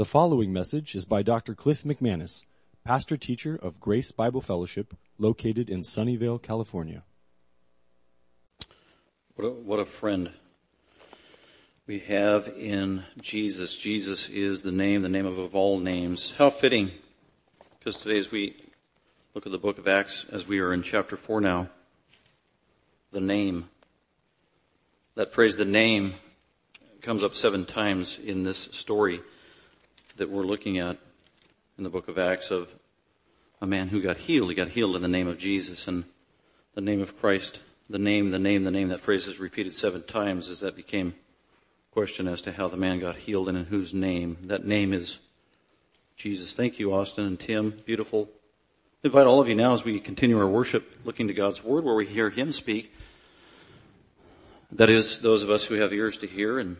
The following message is by Dr. Cliff McManus, pastor teacher of Grace Bible Fellowship, located in Sunnyvale, California. What a, what a friend we have in Jesus. Jesus is the name, the name of all names. How fitting, because today as we look at the book of Acts, as we are in chapter 4 now, the name. That phrase, the name, comes up seven times in this story that we're looking at in the book of Acts of a man who got healed. He got healed in the name of Jesus and the name of Christ. The name, the name, the name. That phrase is repeated seven times as that became question as to how the man got healed and in whose name. That name is Jesus. Thank you, Austin and Tim. Beautiful. I invite all of you now as we continue our worship looking to God's Word where we hear Him speak. That is, those of us who have ears to hear and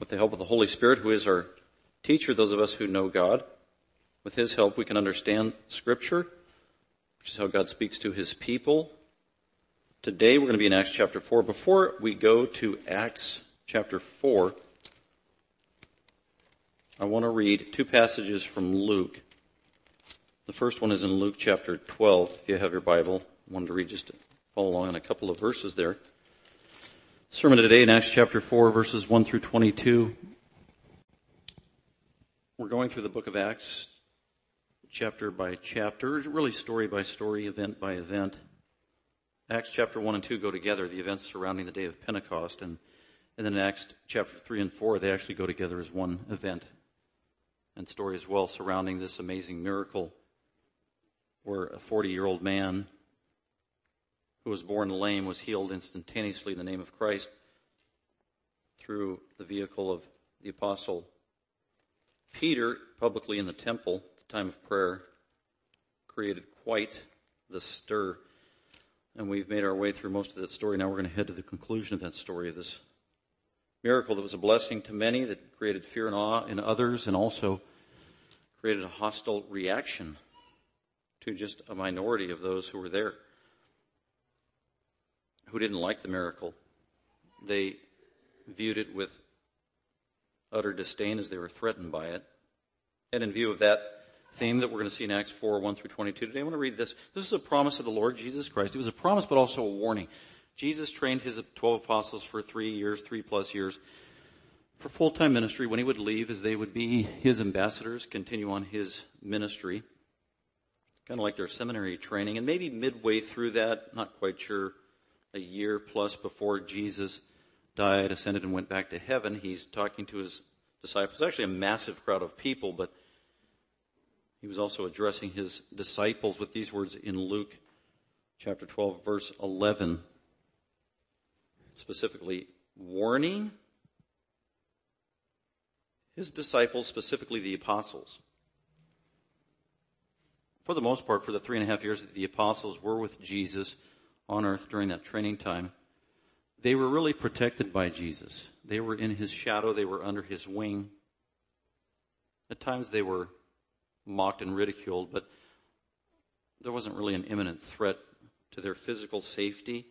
with the help of the Holy Spirit who is our teacher, those of us who know God. With His help, we can understand Scripture, which is how God speaks to His people. Today, we're going to be in Acts chapter 4. Before we go to Acts chapter 4, I want to read two passages from Luke. The first one is in Luke chapter 12. If you have your Bible, I wanted to read just to follow along on a couple of verses there. Sermon today in Acts chapter 4, verses 1 through 22. We're going through the book of Acts, chapter by chapter, really story by story, event by event. Acts chapter 1 and 2 go together, the events surrounding the day of Pentecost, and, and then Acts chapter 3 and 4, they actually go together as one event and story as well surrounding this amazing miracle where a 40 year old man who was born lame was healed instantaneously in the name of Christ through the vehicle of the apostle Peter, publicly in the temple at the time of prayer, created quite the stir. And we've made our way through most of that story. Now we're going to head to the conclusion of that story of this miracle that was a blessing to many, that created fear and awe in others, and also created a hostile reaction to just a minority of those who were there who didn't like the miracle. They viewed it with utter disdain as they were threatened by it. And in view of that theme that we're going to see in Acts 4, 1 through 22 today, I want to read this. This is a promise of the Lord Jesus Christ. It was a promise, but also a warning. Jesus trained his 12 apostles for three years, three plus years, for full-time ministry. When he would leave, as they would be his ambassadors, continue on his ministry. Kind of like their seminary training. And maybe midway through that, not quite sure, a year plus before Jesus died, ascended, and went back to heaven, he's talking to his disciples. Actually, a massive crowd of people, but he was also addressing his disciples with these words in Luke chapter 12, verse 11. Specifically, warning his disciples, specifically the apostles. For the most part, for the three and a half years that the apostles were with Jesus on earth during that training time, they were really protected by Jesus. They were in his shadow, they were under his wing. At times they were mocked and ridiculed, but there wasn't really an imminent threat to their physical safety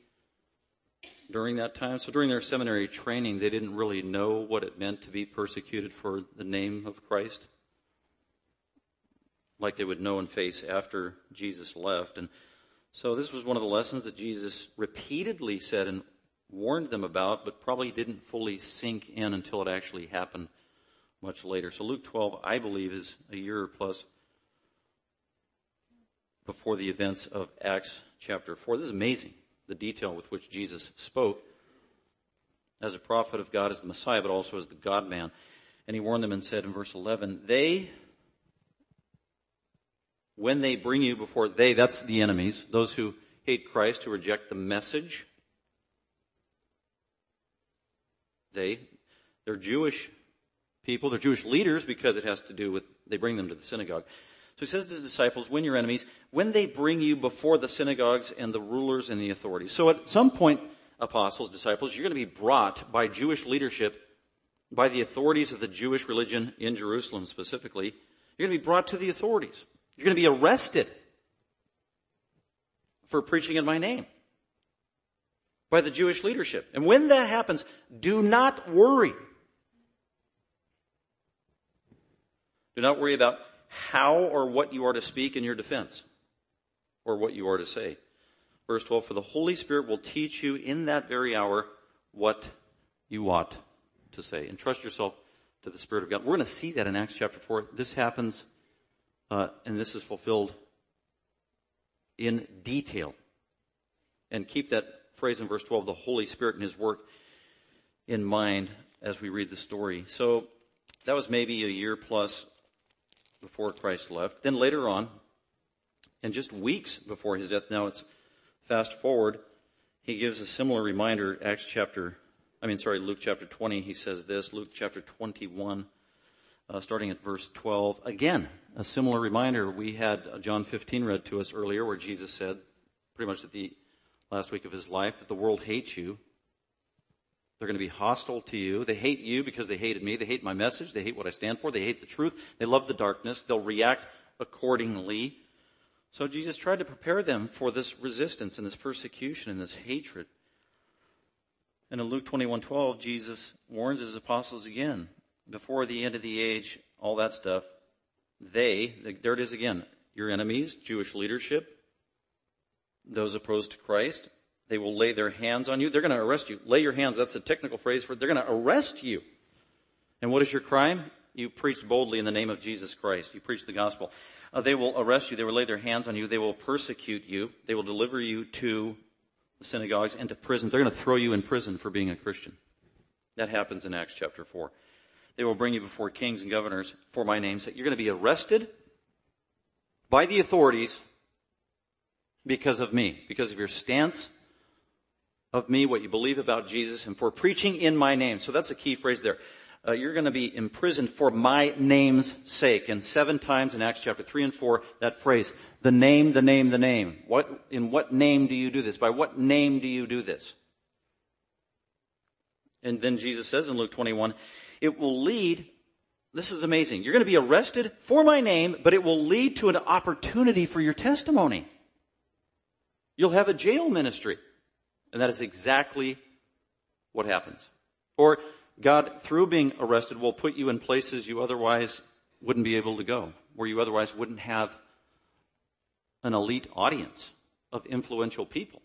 during that time. So during their seminary training, they didn't really know what it meant to be persecuted for the name of Christ, like they would know and face after Jesus left. And so this was one of the lessons that Jesus repeatedly said in warned them about, but probably didn't fully sink in until it actually happened much later. So Luke 12, I believe, is a year or plus before the events of Acts chapter 4. This is amazing, the detail with which Jesus spoke as a prophet of God, as the Messiah, but also as the God man. And he warned them and said in verse 11, they, when they bring you before, they, that's the enemies, those who hate Christ, who reject the message, they, they're Jewish people, they're Jewish leaders because it has to do with, they bring them to the synagogue. So he says to his disciples, win your enemies when they bring you before the synagogues and the rulers and the authorities. So at some point, apostles, disciples, you're going to be brought by Jewish leadership, by the authorities of the Jewish religion in Jerusalem specifically. You're going to be brought to the authorities. You're going to be arrested for preaching in my name by the Jewish leadership. And when that happens, do not worry. Do not worry about how or what you are to speak in your defense or what you are to say. Verse 12, for the Holy Spirit will teach you in that very hour what you ought to say. Entrust yourself to the Spirit of God. We're going to see that in Acts chapter 4. This happens, uh, and this is fulfilled in detail. And keep that phrase in verse 12, the Holy Spirit and His work in mind as we read the story. So that was maybe a year plus before Christ left. Then later on, and just weeks before his death, now it's fast forward, he gives a similar reminder, Acts chapter, I mean, sorry, Luke chapter 20, he says this, Luke chapter 21, uh, starting at verse 12. Again, a similar reminder. We had John 15 read to us earlier where Jesus said, pretty much at the last week of his life, that the world hates you. They're going to be hostile to you. They hate you because they hated me. They hate my message. They hate what I stand for. They hate the truth. They love the darkness. They'll react accordingly. So Jesus tried to prepare them for this resistance and this persecution and this hatred. And in Luke 21:12, Jesus warns his apostles again, before the end of the age, all that stuff, they, there it is again, your enemies, Jewish leadership, those opposed to Christ, they will lay their hands on you. They're going to arrest you. Lay your hands, that's the technical phrase for it. They're going to arrest you. And what is your crime? You preach boldly in the name of Jesus Christ. You preach the gospel. Uh, they will arrest you. They will lay their hands on you. They will persecute you. They will deliver you to the synagogues and to prison. They're going to throw you in prison for being a Christian. That happens in Acts chapter 4. They will bring you before kings and governors for my name's sake. You're going to be arrested by the authorities because of me, because of your stance of me, what you believe about Jesus, and for preaching in my name. So that's a key phrase there. Uh, you're going to be imprisoned for my name's sake. And seven times in Acts chapter 3 and 4, that phrase, the name, the name, the name. What, in what name do you do this? By what name do you do this? And then Jesus says in Luke 21, it will lead, this is amazing, you're going to be arrested for my name, but it will lead to an opportunity for your testimony. You'll have a jail ministry. And that is exactly what happens. Or God, through being arrested, will put you in places you otherwise wouldn't be able to go, where you otherwise wouldn't have an elite audience of influential people.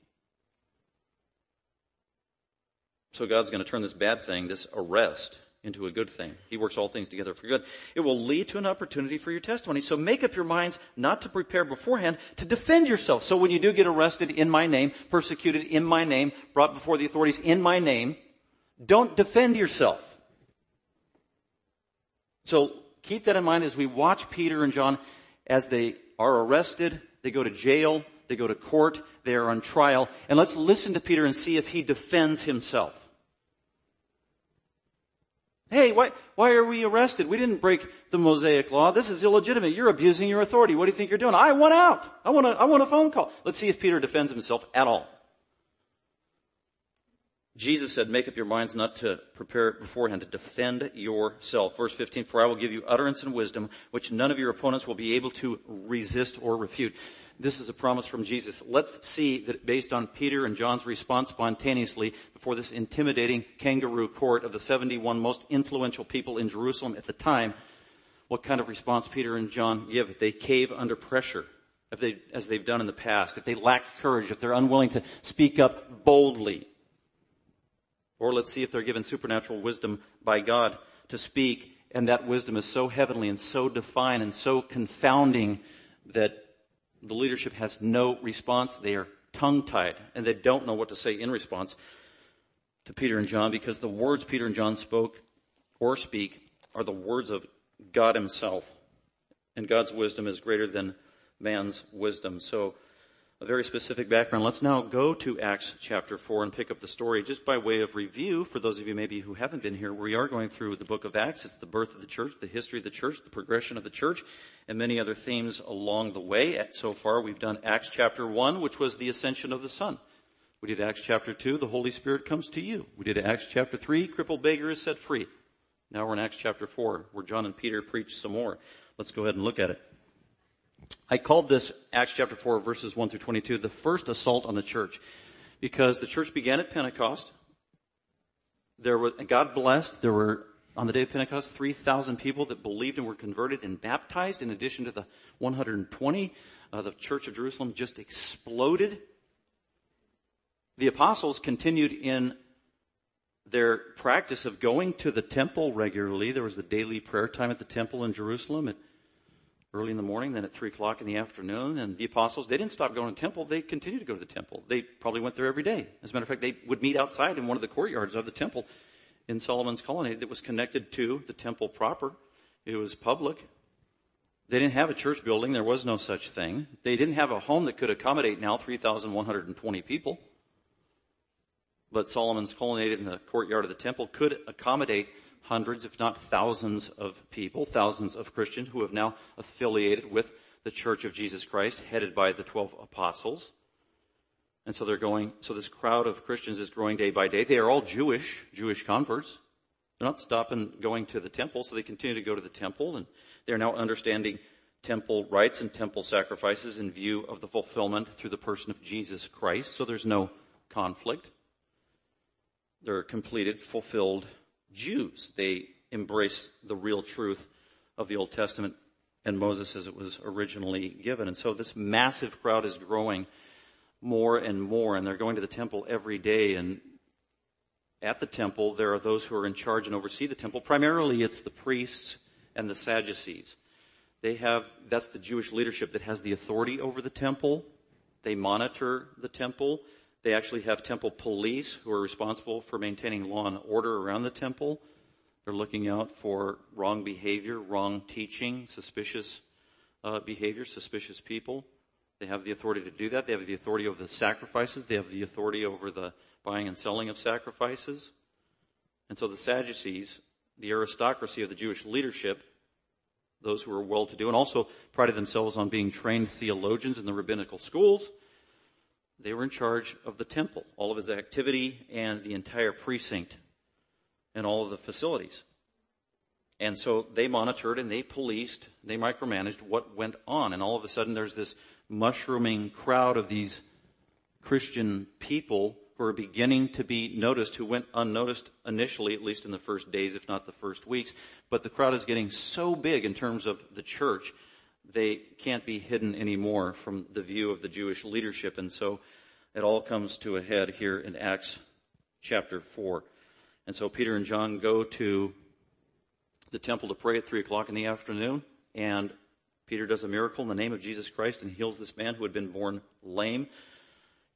So God's going to turn this bad thing, this arrest, into a good thing. He works all things together for good. It will lead to an opportunity for your testimony. So make up your minds not to prepare beforehand, to defend yourself. So when you do get arrested in my name, persecuted in my name, brought before the authorities in my name, don't defend yourself. So keep that in mind as we watch Peter and John as they are arrested, they go to jail, they go to court, they are on trial, and let's listen to Peter and see if he defends himself. Hey, why, why are we arrested? We didn't break the Mosaic law. This is illegitimate. You're abusing your authority. What do you think you're doing? I want out. I want a, I want a phone call. Let's see if Peter defends himself at all. Jesus said, make up your minds not to prepare beforehand, to defend yourself. Verse 15, for I will give you utterance and wisdom, which none of your opponents will be able to resist or refute. This is a promise from Jesus. Let's see that based on Peter and John's response spontaneously before this intimidating kangaroo court of the 71 most influential people in Jerusalem at the time, what kind of response Peter and John give if they cave under pressure, they, as they've done in the past, if they lack courage, if they're unwilling to speak up boldly or let's see if they're given supernatural wisdom by God to speak, and that wisdom is so heavenly and so divine and so confounding that the leadership has no response. They are tongue tied and they don't know what to say in response to Peter and John because the words Peter and John spoke or speak are the words of God himself. And God's wisdom is greater than man's wisdom. So a very specific background. Let's now go to Acts chapter 4 and pick up the story just by way of review for those of you maybe who haven't been here. We are going through the book of Acts. It's the birth of the church, the history of the church, the progression of the church, and many other themes along the way. So far we've done Acts chapter 1, which was the ascension of the Son. We did Acts chapter 2, the Holy Spirit comes to you. We did Acts chapter 3, crippled beggar is set free. Now we're in Acts chapter 4, where John and Peter preach some more. Let's go ahead and look at it. I called this Acts chapter 4 verses 1 through 22 the first assault on the church because the church began at Pentecost. There was, God blessed, there were on the day of Pentecost, 3,000 people that believed and were converted and baptized in addition to the 120. Uh, the church of Jerusalem just exploded. The apostles continued in their practice of going to the temple regularly. There was the daily prayer time at the temple in Jerusalem early in the morning, then at three o'clock in the afternoon. And the apostles, they didn't stop going to the temple. They continued to go to the temple. They probably went there every day. As a matter of fact, they would meet outside in one of the courtyards of the temple in Solomon's colonnade that was connected to the temple proper. It was public. They didn't have a church building. There was no such thing. They didn't have a home that could accommodate now 3,120 people. But Solomon's colonnade in the courtyard of the temple could accommodate hundreds, if not thousands of people, thousands of Christians who have now affiliated with the Church of Jesus Christ, headed by the 12 apostles. And so they're going, so this crowd of Christians is growing day by day. They are all Jewish, Jewish converts. They're not stopping going to the temple, so they continue to go to the temple, and they're now understanding temple rites and temple sacrifices in view of the fulfillment through the person of Jesus Christ. So there's no conflict. They're completed, fulfilled Jews. They embrace the real truth of the Old Testament and Moses as it was originally given. And so this massive crowd is growing more and more, and they're going to the temple every day. And at the temple, there are those who are in charge and oversee the temple. Primarily, it's the priests and the Sadducees. They have, that's the Jewish leadership that has the authority over the temple. They monitor the temple. They actually have temple police who are responsible for maintaining law and order around the temple. They're looking out for wrong behavior, wrong teaching, suspicious uh, behavior, suspicious people. They have the authority to do that. They have the authority over the sacrifices. They have the authority over the buying and selling of sacrifices. And so the Sadducees, the aristocracy of the Jewish leadership, those who were well to do, and also prided themselves on being trained theologians in the rabbinical schools, they were in charge of the temple, all of his activity and the entire precinct and all of the facilities. And so they monitored and they policed, they micromanaged what went on. And all of a sudden there's this mushrooming crowd of these Christian people who are beginning to be noticed, who went unnoticed initially, at least in the first days, if not the first weeks. But the crowd is getting so big in terms of the church, they can't be hidden anymore from the view of the Jewish leadership. And so it all comes to a head here in Acts chapter 4. And so Peter and John go to the temple to pray at 3 o'clock in the afternoon, and Peter does a miracle in the name of Jesus Christ and heals this man who had been born lame.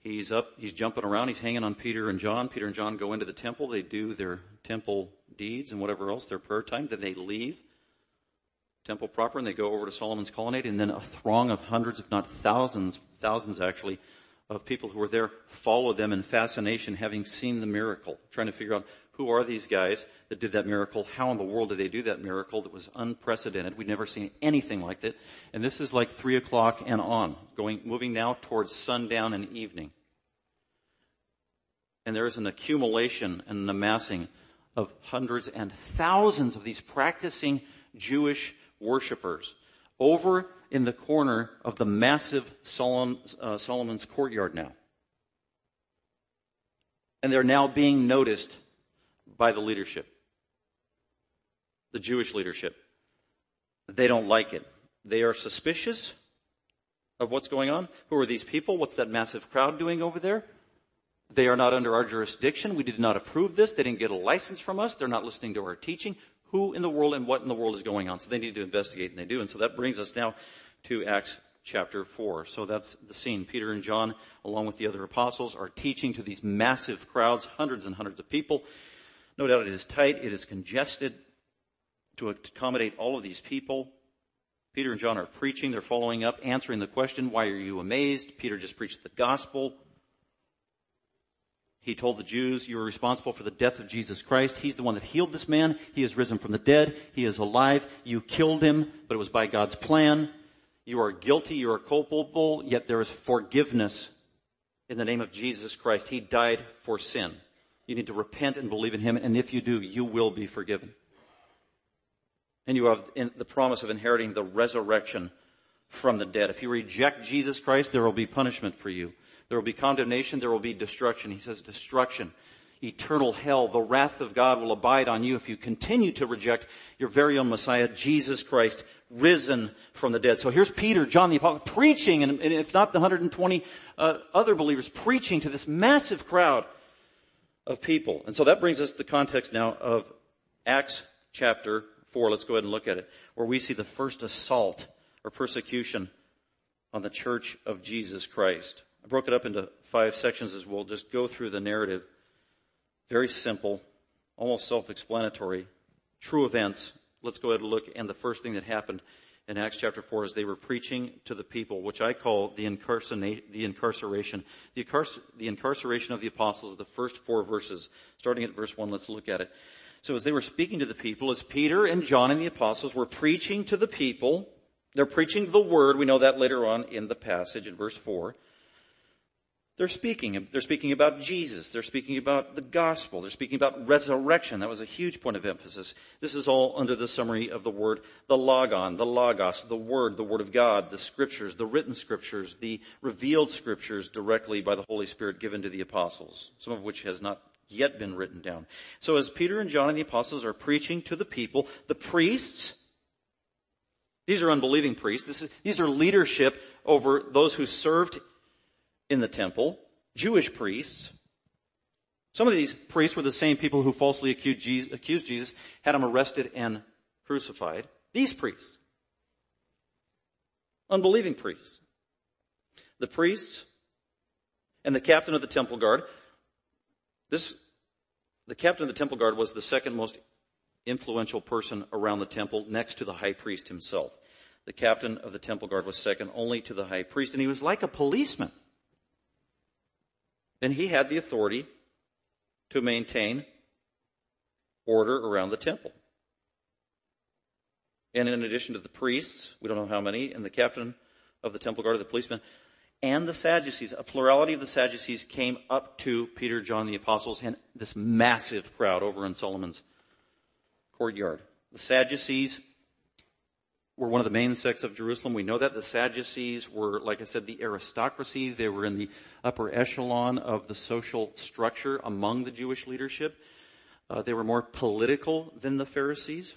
He's up, he's jumping around, he's hanging on Peter and John. Peter and John go into the temple, they do their temple deeds and whatever else, their prayer time, then they leave temple proper and they go over to Solomon's colonnade and then a throng of hundreds, if not thousands, thousands actually, of people who were there follow them in fascination having seen the miracle, trying to figure out who are these guys that did that miracle? How in the world did they do that miracle that was unprecedented? We'd never seen anything like that. And this is like three o'clock and on, going, moving now towards sundown and evening. And there is an accumulation and an amassing of hundreds and thousands of these practicing Jewish worshippers over in the corner of the massive Solomon, uh, Solomon's courtyard now. And they're now being noticed by the leadership, the Jewish leadership. They don't like it. They are suspicious of what's going on. Who are these people? What's that massive crowd doing over there? They are not under our jurisdiction. We did not approve this. They didn't get a license from us. They're not listening to our teaching. Who in the world and what in the world is going on? So they need to investigate and they do. And so that brings us now to Acts chapter 4. So that's the scene. Peter and John, along with the other apostles, are teaching to these massive crowds, hundreds and hundreds of people. No doubt it is tight, it is congested to accommodate all of these people. Peter and John are preaching, they're following up, answering the question, why are you amazed? Peter just preached the gospel. He told the Jews, you are responsible for the death of Jesus Christ. He's the one that healed this man. He has risen from the dead. He is alive. You killed him, but it was by God's plan. You are guilty. You are culpable, yet there is forgiveness in the name of Jesus Christ. He died for sin. You need to repent and believe in Him, and if you do, you will be forgiven. And you have the promise of inheriting the resurrection from the dead. If you reject Jesus Christ, there will be punishment for you. There will be condemnation, there will be destruction. He says destruction. eternal hell. The wrath of God will abide on you if you continue to reject your very own Messiah, Jesus Christ, risen from the dead. So here's Peter, John the Apostle, preaching, and, if not the 120 uh, other believers, preaching to this massive crowd of people. And so that brings us to the context now of Acts chapter 4. Let's go ahead and look at it, where we see the first assault or persecution on the church of Jesus Christ. I broke it up into five sections as we'll just go through the narrative. Very simple, almost self-explanatory, true events. Let's go ahead and look. And the first thing that happened in Acts chapter 4 is they were preaching to the people, which I call the, the incarceration. The, the incarceration of the apostles, the first four verses, starting at verse 1, let's look at it. So as they were speaking to the people, as Peter and John and the apostles were preaching to the people, they're preaching the word. We know that later on in the passage in verse 4. They're speaking. They're speaking about Jesus. They're speaking about the gospel. They're speaking about resurrection. That was a huge point of emphasis. This is all under the summary of the word, the logon, the logos, the word, the word of God, the scriptures, the written scriptures, the revealed scriptures directly by the Holy Spirit given to the apostles, some of which has not yet been written down. So as Peter and John and the apostles are preaching to the people, the priests, these are unbelieving priests. Is, these are leadership over those who served in the temple, Jewish priests. Some of these priests were the same people who falsely accused Jesus, accused Jesus had him arrested and crucified. These priests. Unbelieving priests. The priests and the captain of the temple guard. This, the captain of the temple guard was the second most influential person around the temple next to the high priest himself. The captain of the temple guard was second only to the high priest and he was like a policeman And he had the authority to maintain order around the temple. And in addition to the priests, we don't know how many, and the captain of the temple guard, the policeman, and the Sadducees, a plurality of the Sadducees came up to Peter, John, the apostles, and this massive crowd over in Solomon's courtyard. The Sadducees were one of the main sects of Jerusalem. We know that the Sadducees were, like I said, the aristocracy. They were in the upper echelon of the social structure among the Jewish leadership. Uh, they were more political than the Pharisees.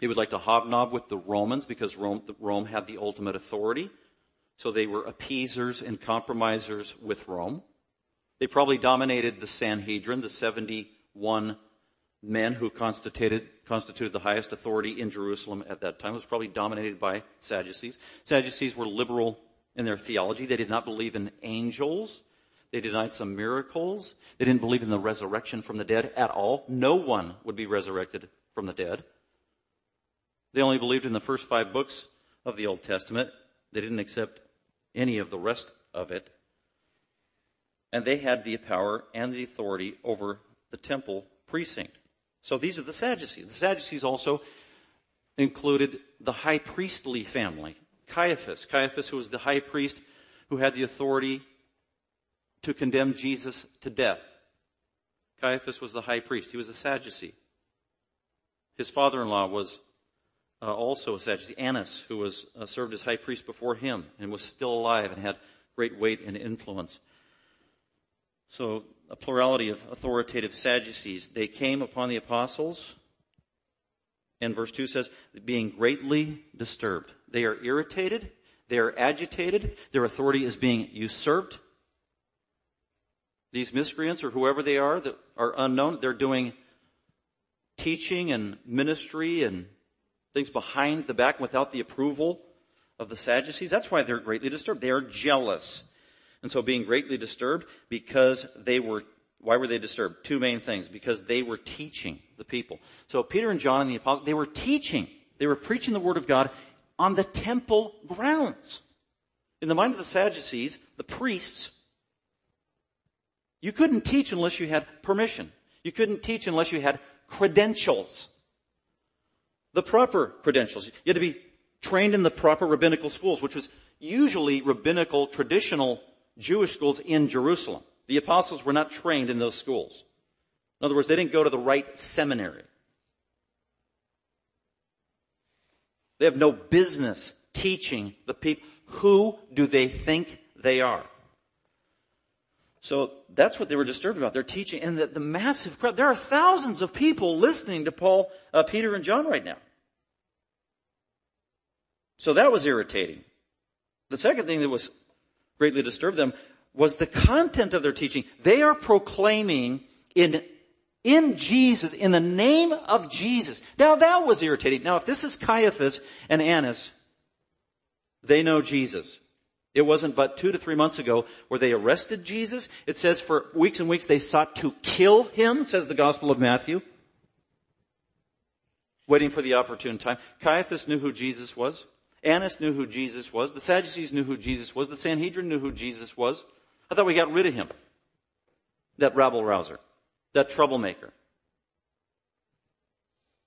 They would like to hobnob with the Romans because Rome, Rome had the ultimate authority. So they were appeasers and compromisers with Rome. They probably dominated the Sanhedrin, the 71 men who constituted, constituted the highest authority in Jerusalem at that time. It was probably dominated by Sadducees. Sadducees were liberal in their theology. They did not believe in angels. They denied some miracles. They didn't believe in the resurrection from the dead at all. No one would be resurrected from the dead. They only believed in the first five books of the Old Testament. They didn't accept any of the rest of it. And they had the power and the authority over the temple precinct. So these are the Sadducees. The Sadducees also included the high priestly family. Caiaphas. Caiaphas, who was the high priest who had the authority to condemn Jesus to death. Caiaphas was the high priest. He was a Sadducee. His father-in-law was uh, also a Sadducee, Annas, who was uh, served as high priest before him and was still alive and had great weight and influence. So a plurality of authoritative Sadducees. They came upon the apostles, and verse 2 says, being greatly disturbed. They are irritated, they are agitated, their authority is being usurped. These miscreants, or whoever they are that are unknown, they're doing teaching and ministry and things behind the back without the approval of the Sadducees. That's why they're greatly disturbed. They are jealous. And so being greatly disturbed because they were, why were they disturbed? Two main things. Because they were teaching the people. So Peter and John and the apostles, they were teaching. They were preaching the word of God on the temple grounds. In the mind of the Sadducees, the priests, you couldn't teach unless you had permission. You couldn't teach unless you had credentials. The proper credentials. You had to be trained in the proper rabbinical schools, which was usually rabbinical traditional Jewish schools in Jerusalem. The apostles were not trained in those schools. In other words, they didn't go to the right seminary. They have no business teaching the people. Who do they think they are? So that's what they were disturbed about. They're teaching, and the, the massive crowd. There are thousands of people listening to Paul, uh, Peter, and John right now. So that was irritating. The second thing that was greatly disturbed them was the content of their teaching. They are proclaiming in in Jesus, in the name of Jesus. Now that was irritating. Now if this is Caiaphas and Annas, they know Jesus. It wasn't but two to three months ago where they arrested Jesus. It says for weeks and weeks they sought to kill him, says the Gospel of Matthew. Waiting for the opportune time. Caiaphas knew who Jesus was. Annas knew who Jesus was. The Sadducees knew who Jesus was. The Sanhedrin knew who Jesus was. I thought we got rid of him. That rabble rouser. That troublemaker.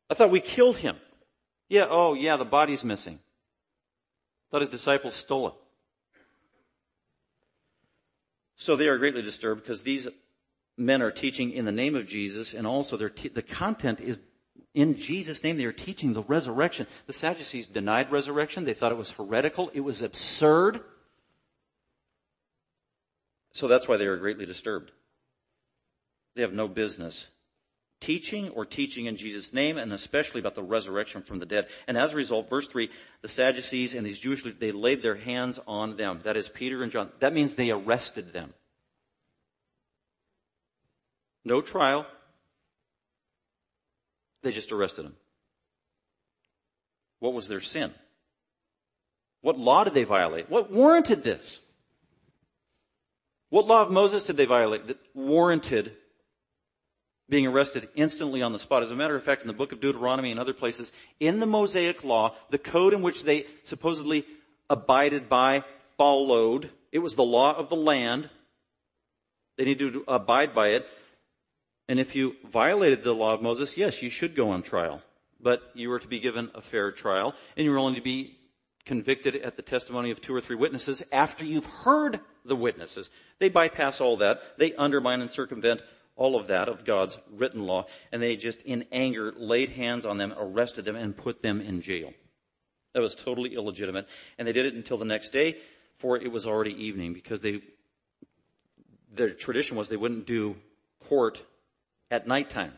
I thought we killed him. Yeah, oh yeah, the body's missing. I thought his disciples stole it. So they are greatly disturbed because these men are teaching in the name of Jesus and also te- the content is in Jesus' name. They are teaching the resurrection. The Sadducees denied resurrection. They thought it was heretical. It was absurd. So that's why they are greatly disturbed. They have no business teaching or teaching in Jesus' name and especially about the resurrection from the dead. And as a result, verse 3, the Sadducees and these Jewish leaders, they laid their hands on them. That is Peter and John. That means they arrested them. No trial. They just arrested them. What was their sin? What law did they violate? What warranted this? What law of Moses did they violate that warranted being arrested instantly on the spot. As a matter of fact, in the book of Deuteronomy and other places, in the Mosaic law, the code in which they supposedly abided by, followed, it was the law of the land. They needed to abide by it. And if you violated the law of Moses, yes, you should go on trial. But you were to be given a fair trial, and you were only to be convicted at the testimony of two or three witnesses after you've heard the witnesses. They bypass all that. They undermine and circumvent all of that of God's written law, and they just in anger laid hands on them, arrested them, and put them in jail. That was totally illegitimate. And they did it until the next day, for it was already evening, because they, their tradition was they wouldn't do court at nighttime.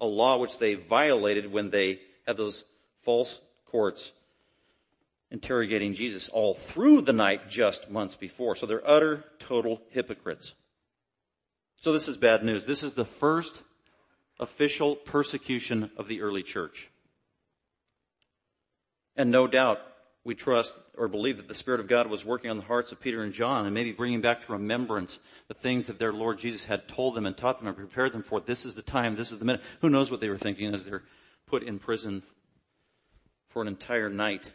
A law which they violated when they had those false courts interrogating Jesus all through the night just months before. So they're utter, total hypocrites. So this is bad news. This is the first official persecution of the early church. And no doubt we trust or believe that the Spirit of God was working on the hearts of Peter and John and maybe bringing back to remembrance the things that their Lord Jesus had told them and taught them and prepared them for. This is the time, this is the minute. Who knows what they were thinking as they're put in prison for an entire night.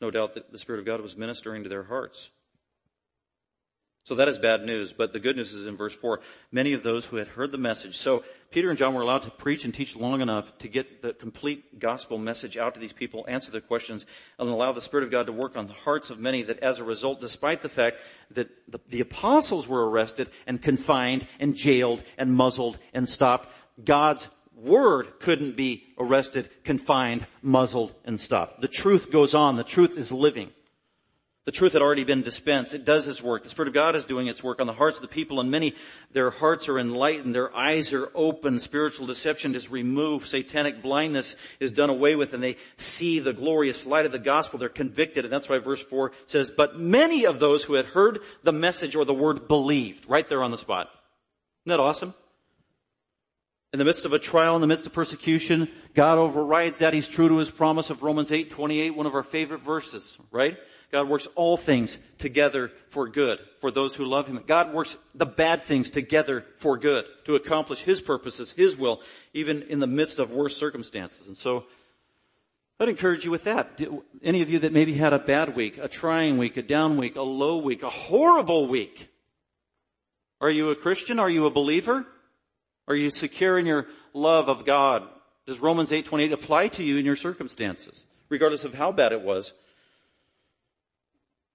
No doubt that the Spirit of God was ministering to their hearts. So that is bad news, but the good news is in verse 4. Many of those who had heard the message. So Peter and John were allowed to preach and teach long enough to get the complete gospel message out to these people, answer their questions, and allow the Spirit of God to work on the hearts of many that as a result, despite the fact that the, the apostles were arrested and confined and jailed and muzzled and stopped, God's word couldn't be arrested, confined, muzzled, and stopped. The truth goes on. The truth is living. The truth had already been dispensed. It does its work. The Spirit of God is doing its work on the hearts of the people and many, their hearts are enlightened, their eyes are open, spiritual deception is removed, satanic blindness is done away with, and they see the glorious light of the gospel. They're convicted, and that's why verse 4 says, but many of those who had heard the message or the word believed, right there on the spot. Isn't that awesome? In the midst of a trial, in the midst of persecution, God overrides that. He's true to his promise of Romans 8, 28, one of our favorite verses, right? God works all things together for good for those who love Him. God works the bad things together for good to accomplish His purposes, His will, even in the midst of worse circumstances. And so, I'd encourage you with that. Any of you that maybe had a bad week, a trying week, a down week, a low week, a horrible week. Are you a Christian? Are you a believer? Are you secure in your love of God? Does Romans 8:28 apply to you in your circumstances, regardless of how bad it was?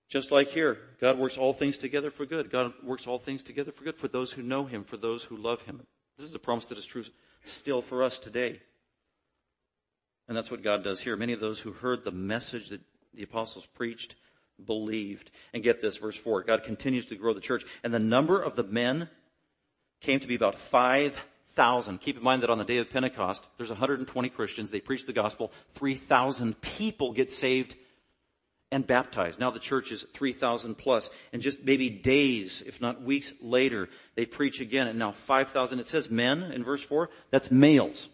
Just like here, God works all things together for good. God works all things together for good for those who know Him, for those who love Him. This is a promise that is true still for us today. And that's what God does here. Many of those who heard the message that the apostles preached, believed. And get this, verse 4. God continues to grow the church. And the number of the men came to be about 5,000. Keep in mind that on the day of Pentecost, there's 120 Christians. They preach the gospel. 3,000 people get saved and baptized. Now the church is 3,000. And just maybe days, if not weeks later, they preach again. And now 5,000. It says men in verse 4. That's males.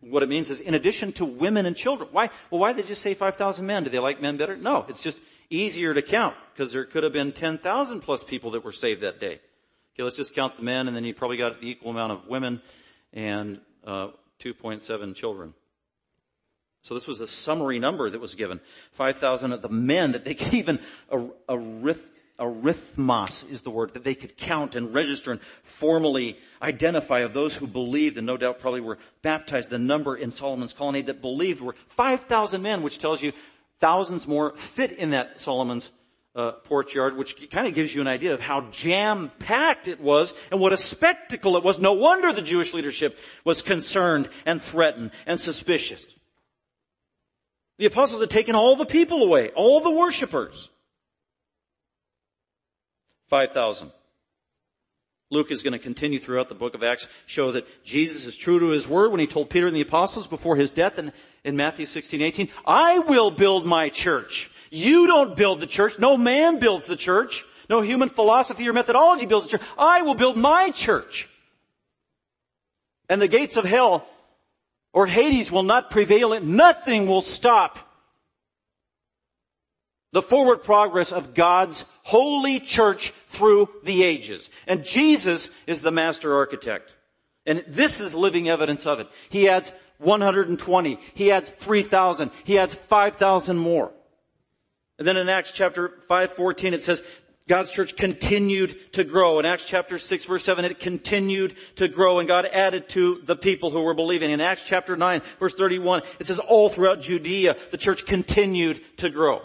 What it means is in addition to women and children. Why? Well, why did they just say 5,000 men? Do they like men better? No. It's just easier to count because there could have been 10,000 plus people that were saved that day. Okay, let's just count the men and then you probably got the equal amount of women and uh, 2.7 children. So this was a summary number that was given. 5,000 of the men that they could even arithmos is the word that they could count and register and formally identify of those who believed and no doubt probably were baptized. The number in Solomon's colonnade that believed were 5,000 men, which tells you thousands more fit in that Solomon's uh, porch yard, which kind of gives you an idea of how jam-packed it was and what a spectacle it was. No wonder the Jewish leadership was concerned and threatened and suspicious. The apostles had taken all the people away, all the worshippers. 5,000. Luke is going to continue throughout the book of Acts, show that Jesus is true to his word when he told Peter and the apostles before his death in, in Matthew 16, 18, I will build my church. You don't build the church. No man builds the church. No human philosophy or methodology builds the church. I will build my church. And the gates of hell or Hades will not prevail and nothing will stop the forward progress of God's holy church through the ages. And Jesus is the master architect. And this is living evidence of it. He adds 120. He adds 3,000. He adds 5,000 more. And then in Acts chapter 5, 14, it says, God's church continued to grow. In Acts chapter 6 verse 7, it continued to grow and God added to the people who were believing. In Acts chapter 9 verse 31, it says all throughout Judea, the church continued to grow.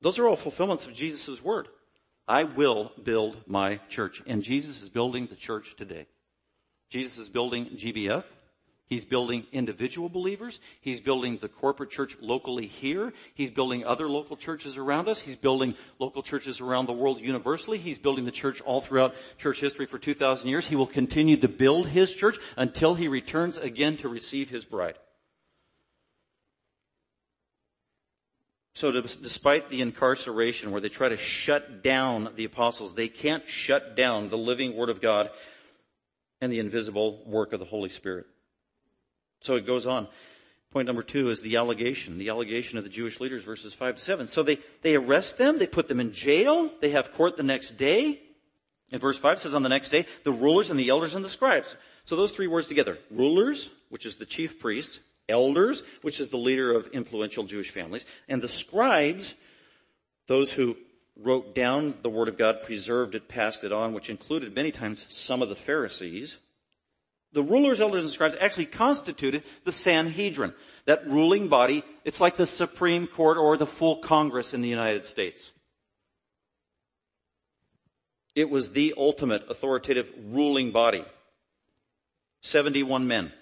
Those are all fulfillments of Jesus' word. I will build my church. And Jesus is building the church today. Jesus is building GBF. He's building individual believers. He's building the corporate church locally here. He's building other local churches around us. He's building local churches around the world universally. He's building the church all throughout church history for 2,000 years. He will continue to build his church until he returns again to receive his bride. So despite the incarceration where they try to shut down the apostles, they can't shut down the living word of God and the invisible work of the Holy Spirit. So it goes on. Point number two is the allegation, the allegation of the Jewish leaders, verses five to seven. So they, they arrest them, they put them in jail, they have court the next day. In verse five says on the next day, the rulers and the elders and the scribes. So those three words together. Rulers, which is the chief priests, elders, which is the leader of influential Jewish families, and the scribes, those who wrote down the word of God, preserved it, passed it on, which included many times some of the Pharisees. The rulers, elders, and scribes actually constituted the Sanhedrin. That ruling body, it's like the Supreme Court or the full Congress in the United States. It was the ultimate authoritative ruling body. 71 men.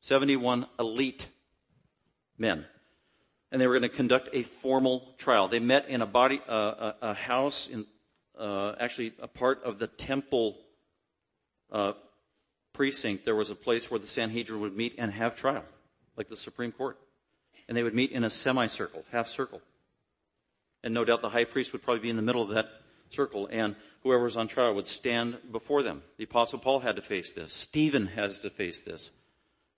71 elite men. And they were going to conduct a formal trial. They met in a body, uh, a, a, house in, uh, actually a part of the temple uh, precinct, there was a place where the Sanhedrin would meet and have trial, like the Supreme Court. And they would meet in a semicircle, half circle. And no doubt the high priest would probably be in the middle of that circle, and whoever was on trial would stand before them. The apostle Paul had to face this. Stephen has to face this.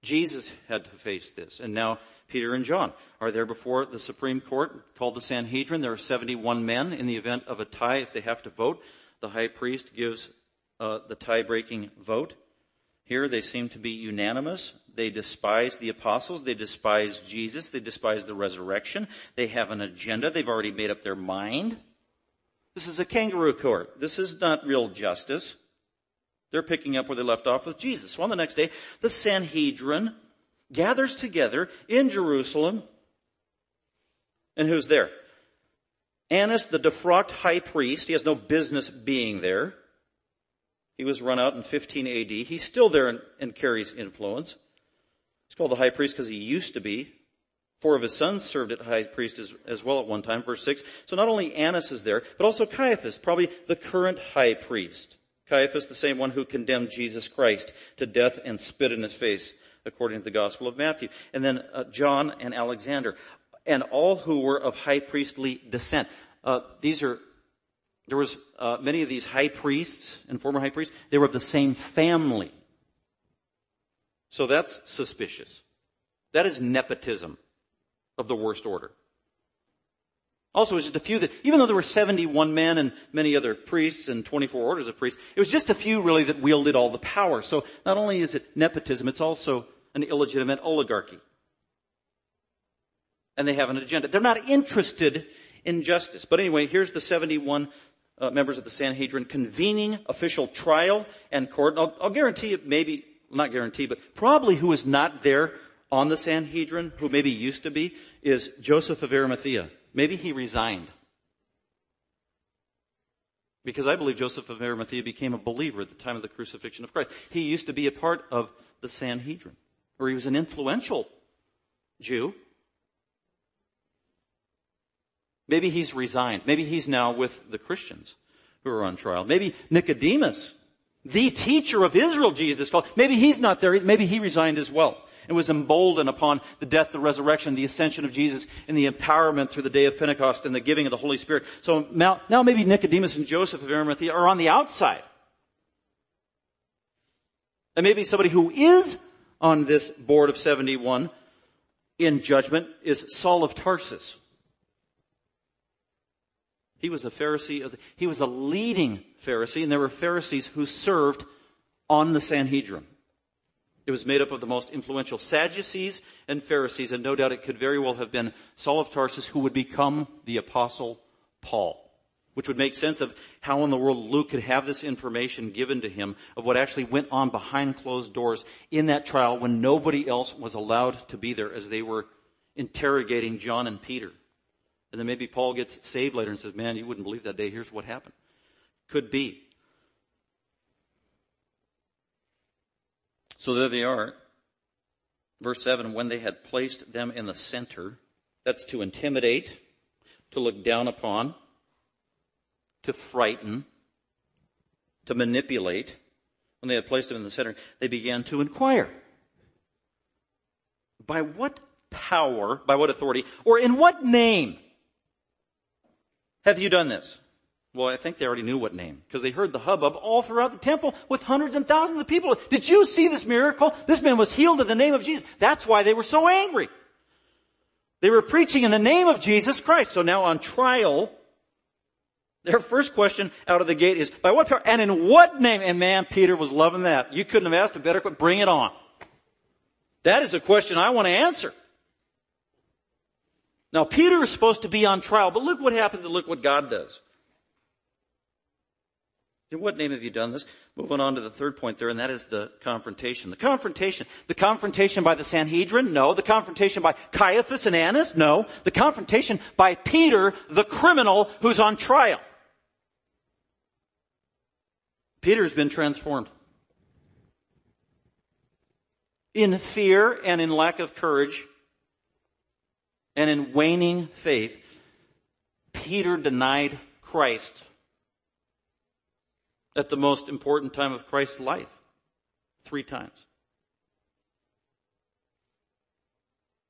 Jesus had to face this. And now Peter and John are there before the Supreme Court called the Sanhedrin. There are 71 men in the event of a tie if they have to vote. The high priest gives uh, the tie-breaking vote. Here they seem to be unanimous. They despise the apostles. They despise Jesus. They despise the resurrection. They have an agenda. They've already made up their mind. This is a kangaroo court. This is not real justice. They're picking up where they left off with Jesus. On the next day, the Sanhedrin gathers together in Jerusalem. And who's there? Annas, the defrocked high priest. He has no business being there. He was run out in 15 AD. He's still there and, carries influence. He's called the high priest because he used to be Four of his sons served at high priest as, as, well at one time, verse 6. So not only Annas is there, but also Caiaphas, probably the current high priest. Caiaphas, the same one who condemned Jesus Christ to death and spit in his face, according to the Gospel of Matthew. And then uh, John and Alexander, and all who were of high priestly descent. Uh, these are, there was uh, many of these high priests and former high priests, they were of the same family. So that's suspicious. That is nepotism of the worst order. Also, it was just a few that, even though there were 71 men and many other priests and 24 orders of priests, it was just a few really that wielded all the power. So not only is it nepotism, it's also an illegitimate oligarchy. And they have an agenda. They're not interested in justice. But anyway, here's the 71 uh, members of the Sanhedrin convening official trial and court. I'll, I'll guarantee you, maybe, not guarantee, but probably who is not there on the Sanhedrin, who maybe used to be, is Joseph of Arimathea. Maybe he resigned. Because I believe Joseph of Arimathea became a believer at the time of the crucifixion of Christ. He used to be a part of the Sanhedrin, or he was an influential Jew. Maybe he's resigned. Maybe he's now with the Christians who are on trial. Maybe Nicodemus, the teacher of Israel, Jesus called. Maybe he's not there. Maybe he resigned as well and was emboldened upon the death, the resurrection, the ascension of Jesus, and the empowerment through the day of Pentecost and the giving of the Holy Spirit. So now, now maybe Nicodemus and Joseph of Arimathea are on the outside. And maybe somebody who is on this board of 71 in judgment is Saul of Tarsus. He was a Pharisee of the, he was a leading Pharisee and there were Pharisees who served on the Sanhedrin. It was made up of the most influential Sadducees and Pharisees, and no doubt it could very well have been Saul of Tarsus who would become the apostle Paul. Which would make sense of how in the world Luke could have this information given to him of what actually went on behind closed doors in that trial when nobody else was allowed to be there as they were interrogating John and Peter. And then maybe Paul gets saved later and says, man, you wouldn't believe that day. Here's what happened. Could be. So there they are. Verse 7, when they had placed them in the center, that's to intimidate, to look down upon, to frighten, to manipulate. When they had placed them in the center, they began to inquire. By what power, by what authority, or in what name have you done this? Well, I think they already knew what name, because they heard the hubbub all throughout the temple with hundreds and thousands of people. Did you see this miracle? This man was healed in the name of Jesus. That's why they were so angry. They were preaching in the name of Jesus Christ. So now on trial, their first question out of the gate is, by what power and in what name? And man, Peter was loving that. You couldn't have asked a better question. Bring it on. That is a question I want to answer. Now Peter is supposed to be on trial, but look what happens and look what God does. In what name have you done this? Moving on to the third point there, and that is the confrontation. The confrontation. The confrontation by the Sanhedrin? No. The confrontation by Caiaphas and Annas? No. The confrontation by Peter, the criminal who's on trial. Peter's been transformed. In fear and in lack of courage and in waning faith, Peter denied Christ at the most important time of Christ's life. Three times.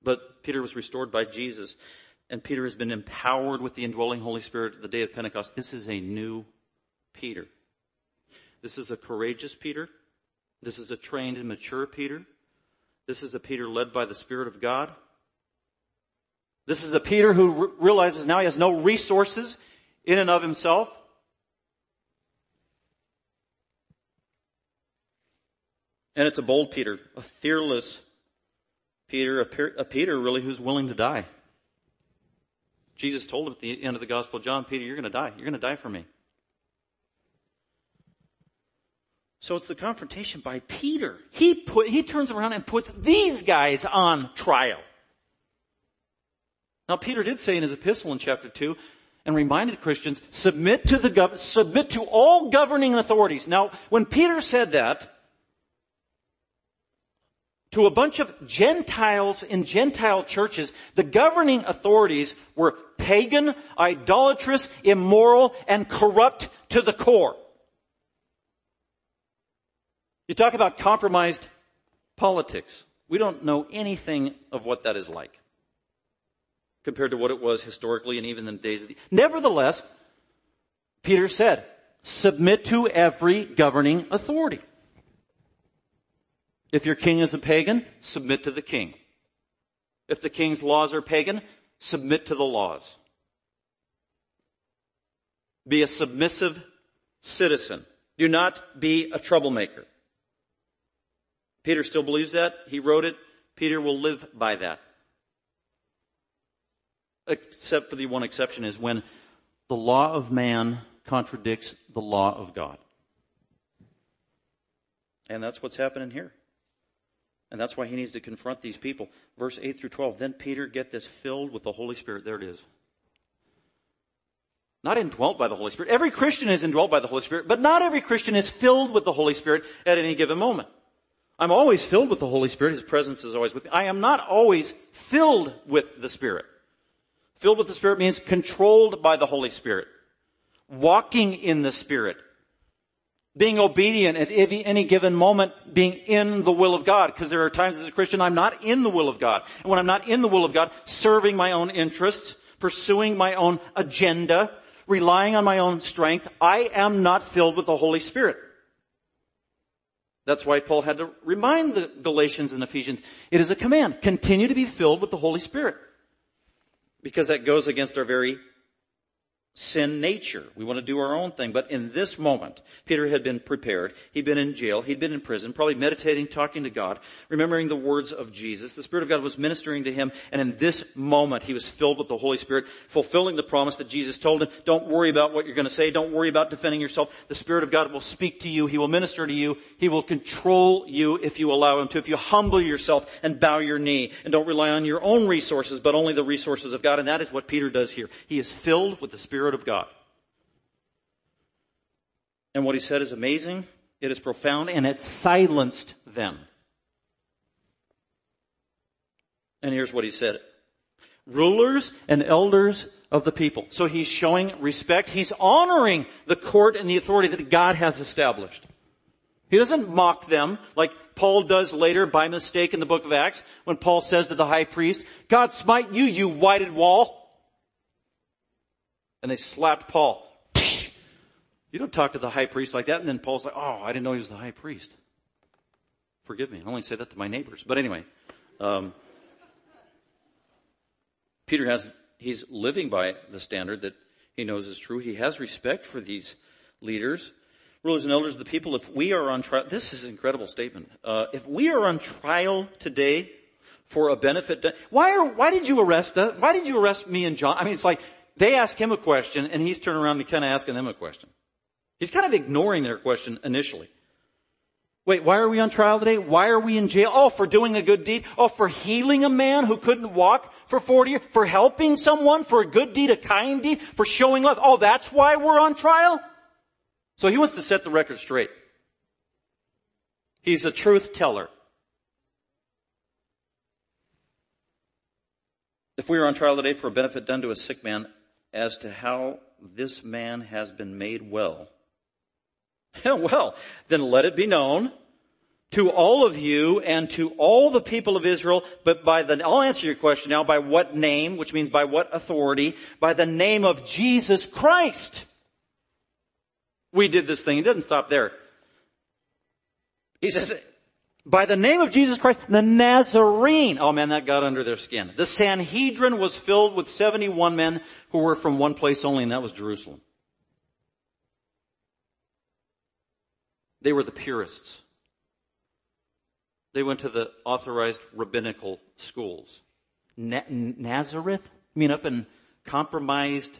But Peter was restored by Jesus, and Peter has been empowered with the indwelling Holy Spirit at the day of Pentecost. This is a new Peter. This is a courageous Peter. This is a trained and mature Peter. This is a Peter led by the Spirit of God. This is a Peter who realizes now he has no resources in and of himself. And it's a bold Peter, a fearless Peter, a, Peter really who's willing to die. Jesus told him at the end of the Gospel John, Peter, you're going to die. You're going to die for me. So it's the confrontation by Peter. He put, he turns around and puts these guys on trial. Now Peter did say in his epistle in chapter 2, and reminded Christians, submit to the gov- submit to all governing authorities. Now, when Peter said that, to a bunch of Gentiles in Gentile churches, the governing authorities were pagan, idolatrous, immoral, and corrupt to the core. You talk about compromised politics. We don't know anything of what that is like compared to what it was historically and even in the days of the, nevertheless, Peter said, submit to every governing authority. If your king is a pagan, submit to the king. If the king's laws are pagan, submit to the laws. Be a submissive citizen. Do not be a troublemaker. Peter still believes that. He wrote it. Peter will live by that. Except for the one exception is when the law of man contradicts the law of God. And that's what's happening here. And that's why he needs to confront these people. Verse 8 through 12. Then Peter, get this, filled with the Holy Spirit. There it is. Not indwelt by the Holy Spirit. Every Christian is indwelt by the Holy Spirit, but not every Christian is filled with the Holy Spirit at any given moment. I'm always filled with the Holy Spirit. His presence is always with me. I am not always filled with the Spirit. Filled with the Spirit means controlled by the Holy Spirit. Walking in the Spirit being obedient at any given moment, being in the will of God. Because there are times as a Christian I'm not in the will of God. And when I'm not in the will of God, serving my own interests, pursuing my own agenda, relying on my own strength, I am not filled with the Holy Spirit. That's why Paul had to remind the Galatians and Ephesians, it is a command. Continue to be filled with the Holy Spirit. Because that goes against our very sin nature. We want to do our own thing. But in this moment, Peter had been prepared. He'd been in jail. He'd been in prison, probably meditating, talking to God, remembering the words of Jesus. The Spirit of God was ministering to him. And in this moment, he was filled with the Holy Spirit, fulfilling the promise that Jesus told him. Don't worry about what you're going to say. Don't worry about defending yourself. The Spirit of God will speak to you. He will minister to you. He will control you if you allow him to. If you humble yourself and bow your knee and don't rely on your own resources, but only the resources of God. And that is what Peter does here. He is filled with the Spirit Spirit of God. And what he said is amazing, it is profound, and it silenced them. And here's what he said. Rulers and elders of the people. So he's showing respect. He's honoring the court and the authority that God has established. He doesn't mock them like Paul does later by mistake in the book of Acts when Paul says to the high priest, God smite you, you whited wall. And they slapped Paul. You don't talk to the high priest like that. And then Paul's like, oh, I didn't know he was the high priest. Forgive me. I only say that to my neighbors. But anyway, um, Peter has, he's living by the standard that he knows is true. He has respect for these leaders, rulers and elders of the people. If we are on trial, this is an incredible statement. Uh, if we are on trial today for a benefit, why are, why did you arrest us? Why did you arrest me and John? I mean, it's like, they ask him a question and he's turning around and kind of asking them a question. He's kind of ignoring their question initially. Wait, why are we on trial today? Why are we in jail? Oh, for doing a good deed. Oh, for healing a man who couldn't walk for 40 years. For helping someone, for a good deed, a kind deed, for showing love. Oh, that's why we're on trial? So he wants to set the record straight. He's a truth teller. If we were on trial today for a benefit done to a sick man, as to how this man has been made well. well, then let it be known to all of you and to all the people of Israel, but by the, I'll answer your question now, by what name, which means by what authority, by the name of Jesus Christ. We did this thing. He doesn't stop there. He says, by the name of Jesus Christ, the Nazarene. Oh man, that got under their skin. The Sanhedrin was filled with 71 men who were from one place only, and that was Jerusalem. They were the purists. They went to the authorized rabbinical schools. Na- Nazareth? I mean, up in compromised,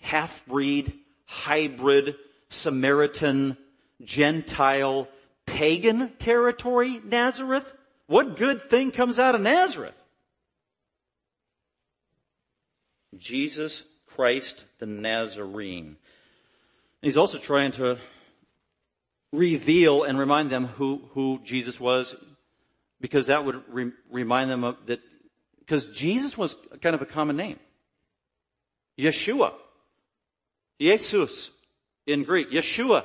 half-breed, hybrid, Samaritan, Gentile, pagan territory, Nazareth? What good thing comes out of Nazareth? Jesus Christ the Nazarene. He's also trying to reveal and remind them who, who Jesus was because that would re- remind them of that, because Jesus was kind of a common name. Yeshua. Jesus in Greek. Yeshua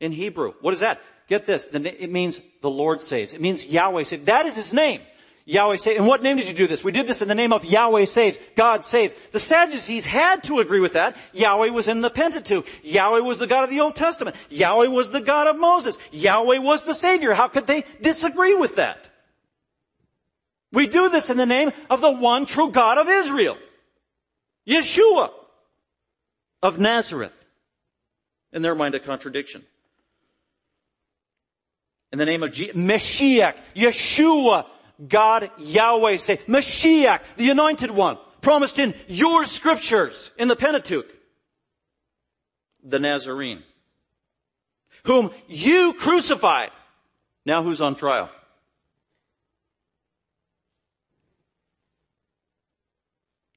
in Hebrew. What is that? Get this. It means the Lord saves. It means Yahweh saves. That is his name. Yahweh saves. And what name did you do this? We did this in the name of Yahweh saves. God saves. The Sadducees had to agree with that. Yahweh was in the Pentateuch. Yahweh was the God of the Old Testament. Yahweh was the God of Moses. Yahweh was the Savior. How could they disagree with that? We do this in the name of the one true God of Israel. Yeshua of Nazareth. In their mind, a contradiction. In the name of Je- Mashiach, Yeshua, God Yahweh say, Mashiach, the anointed one, promised in your scriptures in the Pentateuch. The Nazarene, whom you crucified. Now who's on trial?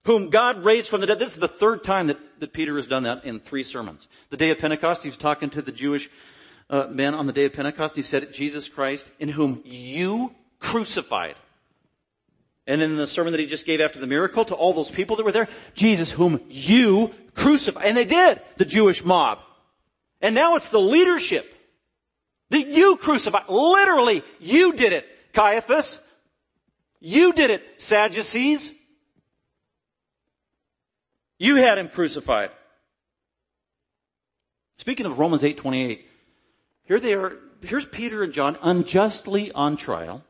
Whom God raised from the dead. This is the third time that, that Peter has done that in three sermons. The day of Pentecost, he was talking to the Jewish uh, men on the day of Pentecost. He said, Jesus Christ, in whom you crucified. And in the sermon that he just gave after the miracle to all those people that were there, Jesus whom you crucified. And they did, the Jewish mob. And now it's the leadership that you crucified. Literally, you did it, Caiaphas. You did it, Sadducees. You had him crucified. Speaking of Romans 8:28, here they are, here's Peter and John unjustly on trial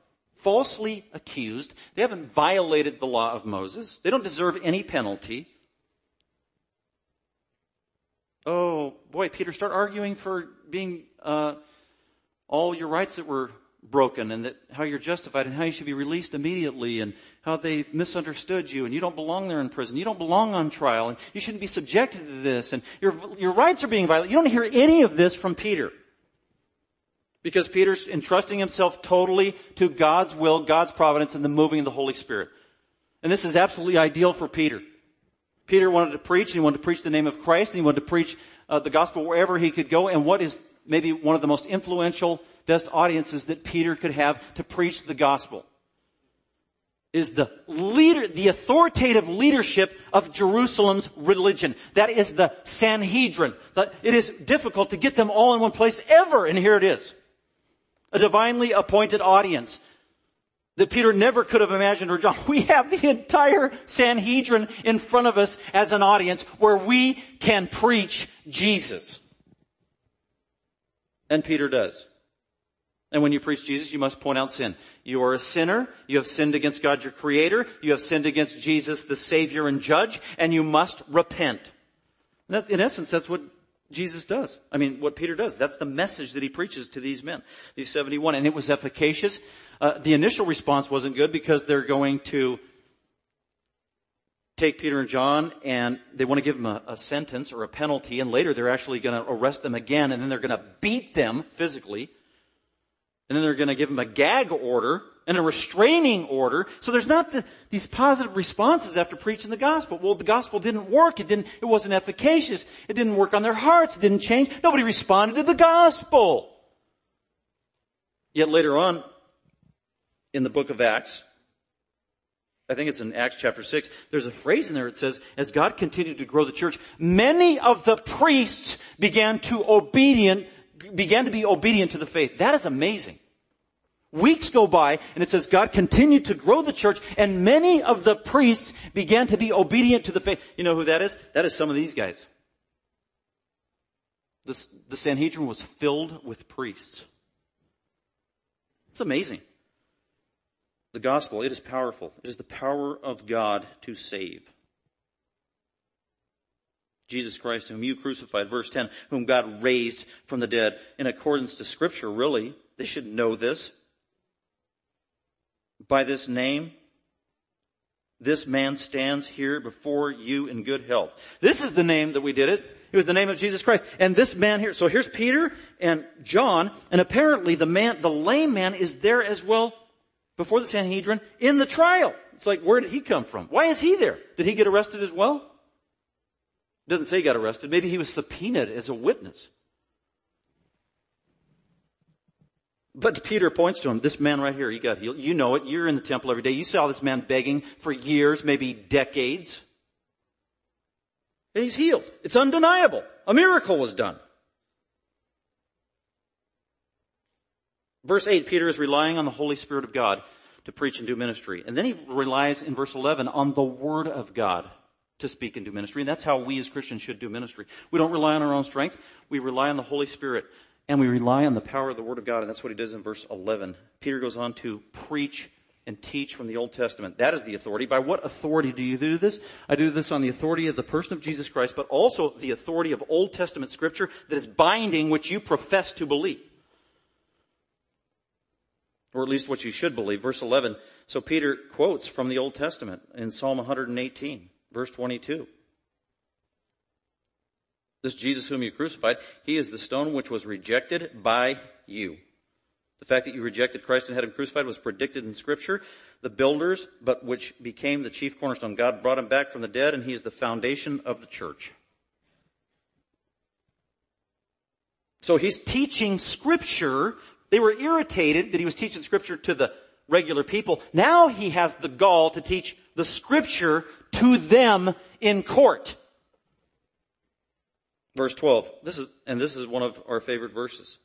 falsely accused. They haven't violated the law of Moses. They don't deserve any penalty. Oh boy, Peter, start arguing for being uh, all your rights that were broken and that how you're justified and how you should be released immediately and how they misunderstood you and you don't belong there in prison. You don't belong on trial and you shouldn't be subjected to this and your, your rights are being violated. You don't hear any of this from Peter. Because Peter's entrusting himself totally to God's will, God's providence, and the moving of the Holy Spirit. And this is absolutely ideal for Peter. Peter wanted to preach, and he wanted to preach the name of Christ, and he wanted to preach uh, the gospel wherever he could go. And what is maybe one of the most influential, best audiences that Peter could have to preach the gospel? Is the leader, the authoritative leadership of Jerusalem's religion. That is the Sanhedrin. It is difficult to get them all in one place ever, and here it is a divinely appointed audience that Peter never could have imagined or John. We have the entire Sanhedrin in front of us as an audience where we can preach Jesus. And Peter does. And when you preach Jesus, you must point out sin. You are a sinner. You have sinned against God, your creator. You have sinned against Jesus, the savior and judge, and you must repent. In essence, that's what Jesus does. I mean, what Peter does. That's the message that he preaches to these men, these 71. And it was efficacious. Uh, the initial response wasn't good because they're going to take Peter and John and they want to give them a, a sentence or a penalty and later they're actually going to arrest them again and then they're going to beat them physically. And then they're going to give them a gag order and a restraining order. So there's not the, these positive responses after preaching the gospel. Well, the gospel didn't work. It didn't, it wasn't efficacious. It didn't work on their hearts. It didn't change. Nobody responded to the gospel. Yet later on, in the book of Acts, I think it's in Acts chapter 6, there's a phrase in there that says, as God continued to grow the church, many of the priests began to obedient, began to be obedient to the faith. That is amazing. Weeks go by and it says God continued to grow the church and many of the priests began to be obedient to the faith. You know who that is? That is some of these guys. The, the Sanhedrin was filled with priests. It's amazing. The gospel, it is powerful. It is the power of God to save. Jesus Christ, whom you crucified, verse 10, whom God raised from the dead in accordance to scripture, really. They should know this by this name, this man stands here before you in good health. This is the name that we did it. It was the name of Jesus Christ. And this man here, so here's Peter and John, and apparently the man, the lame man is there as well before the Sanhedrin in the trial. It's like, where did he come from? Why is he there? Did he get arrested as well? It doesn't say he got arrested. Maybe he was subpoenaed as a witness. But Peter points to him, this man right here, he got healed. You know it. You're in the temple every day. You saw this man begging for years, maybe decades. And he's healed. It's undeniable. A miracle was done. Verse 8, Peter is relying on the Holy Spirit of God to preach and do ministry. And then he relies in verse 11 on the Word of God to speak and do ministry. And that's how we as Christians should do ministry. We don't rely on our own strength. We rely on the Holy Spirit and we rely on the power of the Word of God, and that's what he does in verse 11. Peter goes on to preach and teach from the Old Testament. That is the authority. By what authority do you do this? I do this on the authority of the person of Jesus Christ, but also the authority of Old Testament scripture that is binding which you profess to believe. Or at least what you should believe. Verse 11. So Peter quotes from the Old Testament in Psalm 118, verse 22. This Jesus whom you crucified, he is the stone which was rejected by you. The fact that you rejected Christ and had him crucified was predicted in scripture. The builders, but which became the chief cornerstone. God brought him back from the dead and he is the foundation of the church. So he's teaching scripture. They were irritated that he was teaching scripture to the regular people. Now he has the gall to teach the scripture to them in court. Verse 12. This is, and this is one of our favorite verses.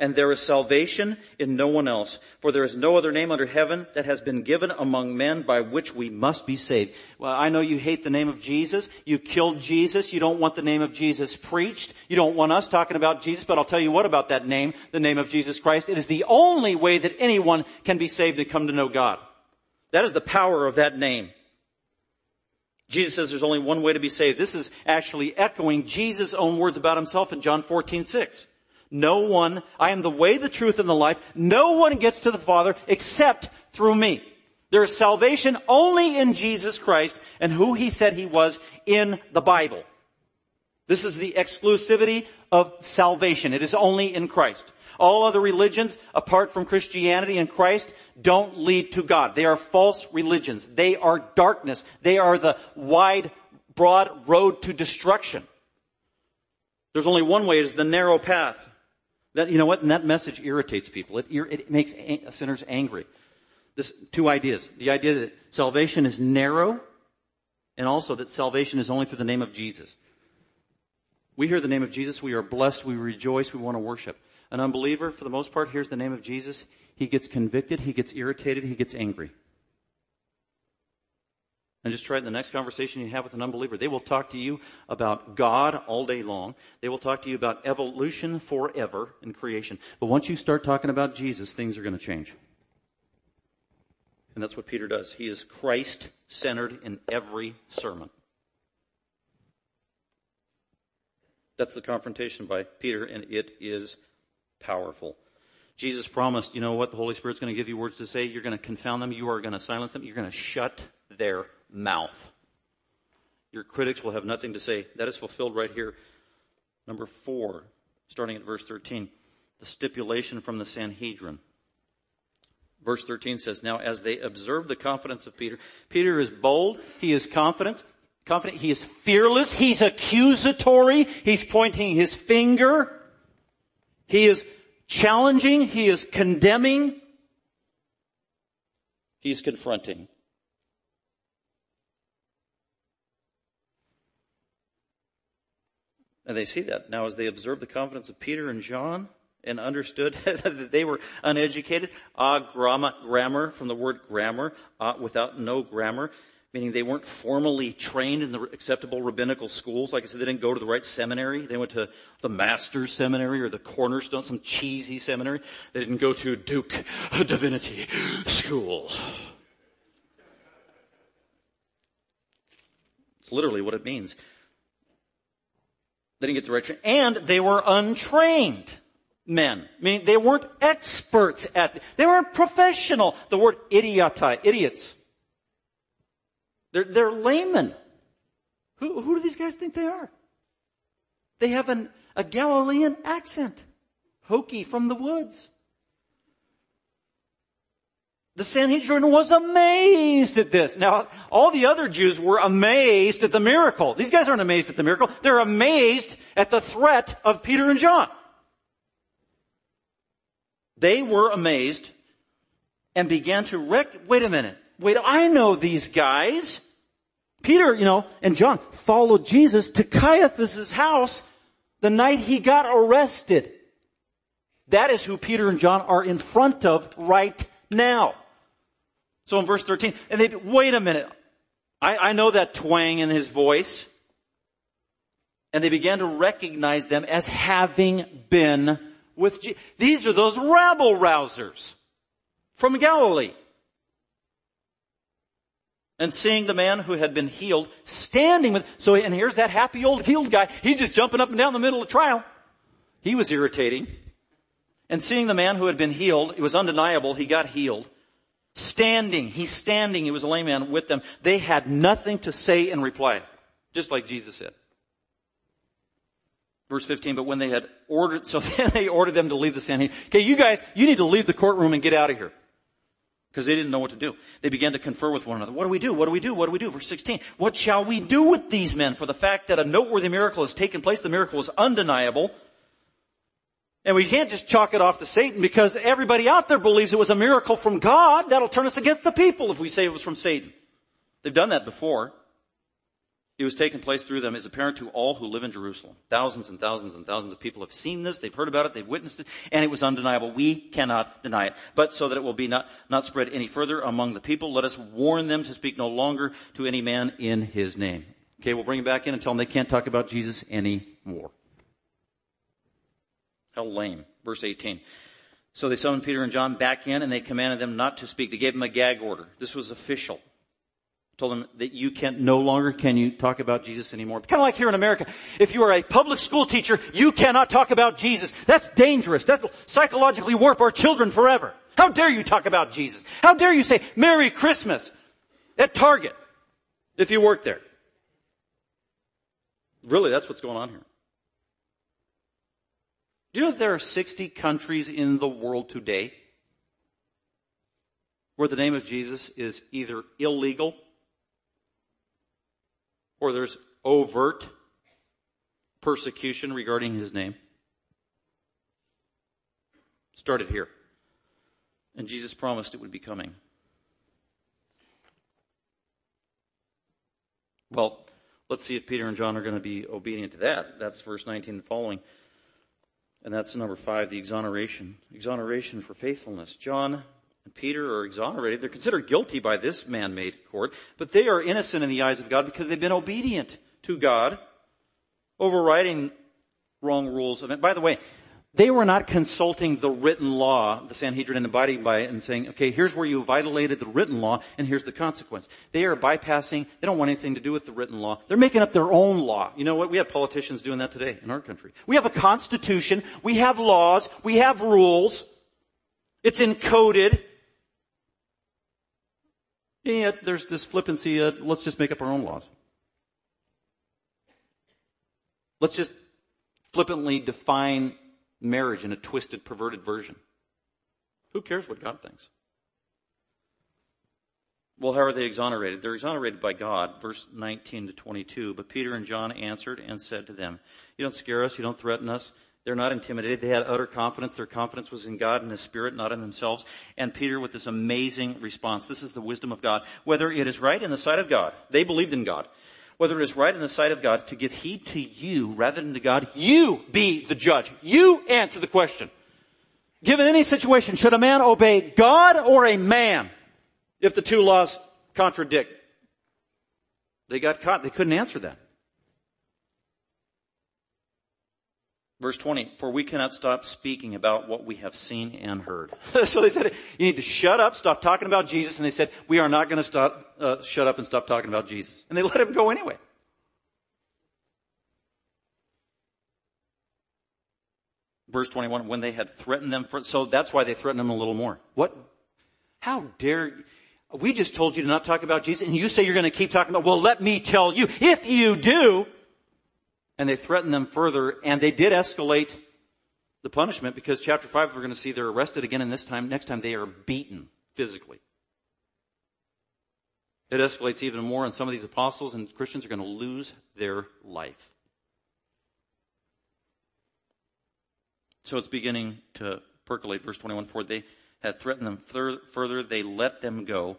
And there is salvation in no one else, for there is no other name under heaven that has been given among men by which we must be saved. Well, I know you hate the name of Jesus. You killed Jesus. You don't want the name of Jesus preached. You don't want us talking about Jesus, but I'll tell you what about that name, the name of Jesus Christ. It is the only way that anyone can be saved and come to know God. That is the power of that name. Jesus says there's only one way to be saved. This is actually echoing Jesus' own words about himself in John 14, 6. No one, I am the way, the truth, and the life. No one gets to the Father except through me. There is salvation only in Jesus Christ and who he said he was in the Bible. This is the exclusivity of salvation. It is only in Christ. All other religions, apart from Christianity and Christ, don't lead to God. They are false religions. They are darkness. They are the wide, broad road to destruction. There's only one way. It is the narrow path. That, you know what? And that message irritates people. It, it makes sinners angry. This, two ideas. The idea that salvation is narrow and also that salvation is only through the name of Jesus. We hear the name of Jesus, we are blessed, we rejoice, we want to worship. An unbeliever, for the most part, hears the name of Jesus. He gets convicted. He gets irritated. He gets angry. And just try the next conversation you have with an unbeliever. They will talk to you about God all day long. They will talk to you about evolution forever in creation. But once you start talking about Jesus, things are going to change. And that's what Peter does. He is Christ centered in every sermon. That's the confrontation by Peter, and it is powerful. Jesus promised, you know what, the Holy Spirit's going to give you words to say. You're going to confound them. You are going to silence them. You're going to shut their mouth. Your critics will have nothing to say. That is fulfilled right here. Number four, starting at verse 13, the stipulation from the Sanhedrin. Verse 13 says, Now as they observe the confidence of Peter, Peter is bold, he is confident, confident, he is fearless, he's accusatory, he's pointing his finger, he is challenging, he is condemning, he's confronting. And they see that. Now as they observe the confidence of Peter and John and understood that they were uneducated, ah, grammar, grammar from the word grammar, ah, without no grammar, meaning they weren't formally trained in the acceptable rabbinical schools. Like I said, they didn't go to the right seminary. They went to the master's seminary or the cornerstone, some cheesy seminary. They didn't go to Duke Divinity School. It's literally what it means. They didn't get the right training. And they were untrained men. I mean, they weren't experts at, they weren't professional. The word idiotai, idiots they're, they're laymen. Who, who do these guys think they are? They have an, a Galilean accent. Hokey from the woods. The Sanhedrin was amazed at this. Now, all the other Jews were amazed at the miracle. These guys aren't amazed at the miracle. They're amazed at the threat of Peter and John. They were amazed and began to rec- wait a minute. Wait, I know these guys. Peter, you know, and John followed Jesus to Caiaphas' house the night he got arrested. That is who Peter and John are in front of right now. So in verse 13, and they, wait a minute. I, I know that twang in his voice. And they began to recognize them as having been with Jesus. These are those rabble rousers from Galilee. And seeing the man who had been healed standing with, so, and here's that happy old healed guy. He's just jumping up and down the middle of trial. He was irritating. And seeing the man who had been healed, it was undeniable, he got healed. Standing, he's standing, he was a layman with them. They had nothing to say in reply. Just like Jesus said. Verse 15, but when they had ordered, so then they ordered them to leave the Sanhedrin. Okay, you guys, you need to leave the courtroom and get out of here. Because they didn't know what to do. They began to confer with one another. What do we do? What do we do? What do we do? Verse 16. What shall we do with these men? For the fact that a noteworthy miracle has taken place, the miracle is undeniable. And we can't just chalk it off to Satan because everybody out there believes it was a miracle from God. That'll turn us against the people if we say it was from Satan. They've done that before. It was taking place through them is apparent to all who live in Jerusalem. Thousands and thousands and thousands of people have seen this, they've heard about it, they've witnessed it, and it was undeniable. We cannot deny it. But so that it will be not, not spread any further among the people, let us warn them to speak no longer to any man in his name. Okay, we'll bring them back in and tell them they can't talk about Jesus anymore. How lame. Verse 18. So they summoned Peter and John back in and they commanded them not to speak. They gave them a gag order. This was official told them that you can't. no longer can you talk about Jesus anymore. Kind of like here in America. If you are a public school teacher, you cannot talk about Jesus. That's dangerous. That will psychologically warp our children forever. How dare you talk about Jesus? How dare you say Merry Christmas at Target if you work there? Really, that's what's going on here. Do you know there are 60 countries in the world today where the name of Jesus is either illegal or there's overt persecution regarding his name. Started here. And Jesus promised it would be coming. Well, let's see if Peter and John are going to be obedient to that. That's verse 19 and following. And that's number five, the exoneration. Exoneration for faithfulness. John and Peter are exonerated. They're considered guilty by this man-made court, but they are innocent in the eyes of God because they've been obedient to God, overriding wrong rules it. By the way, they were not consulting the written law, the Sanhedrin, and abiding by it and saying, okay, here's where you violated the written law, and here's the consequence. They are bypassing, they don't want anything to do with the written law. They're making up their own law. You know what? We have politicians doing that today in our country. We have a constitution, we have laws, we have rules. It's encoded. And yet there's this flippancy, let's just make up our own laws. Let's just flippantly define marriage in a twisted, perverted version. Who cares what God thinks? Well, how are they exonerated? They're exonerated by God, verse 19 to 22. But Peter and John answered and said to them, You don't scare us, you don't threaten us. They're not intimidated. They had utter confidence. Their confidence was in God and His Spirit, not in themselves. And Peter with this amazing response. This is the wisdom of God. Whether it is right in the sight of God, they believed in God. Whether it is right in the sight of God to give heed to you rather than to God, you be the judge. You answer the question. Given any situation, should a man obey God or a man if the two laws contradict? They got caught. They couldn't answer that. Verse 20, for we cannot stop speaking about what we have seen and heard. so they said, you need to shut up, stop talking about Jesus. And they said, we are not going to stop, uh, shut up and stop talking about Jesus. And they let him go anyway. Verse 21, when they had threatened them for, so that's why they threatened them a little more. What? How dare, we just told you to not talk about Jesus and you say you're going to keep talking about, well let me tell you, if you do, and they threatened them further, and they did escalate the punishment because chapter 5 we're going to see they're arrested again and this time, next time they are beaten physically. It escalates even more and some of these apostles and Christians are going to lose their life. So it's beginning to percolate. Verse 21, for they had threatened them further, they let them go.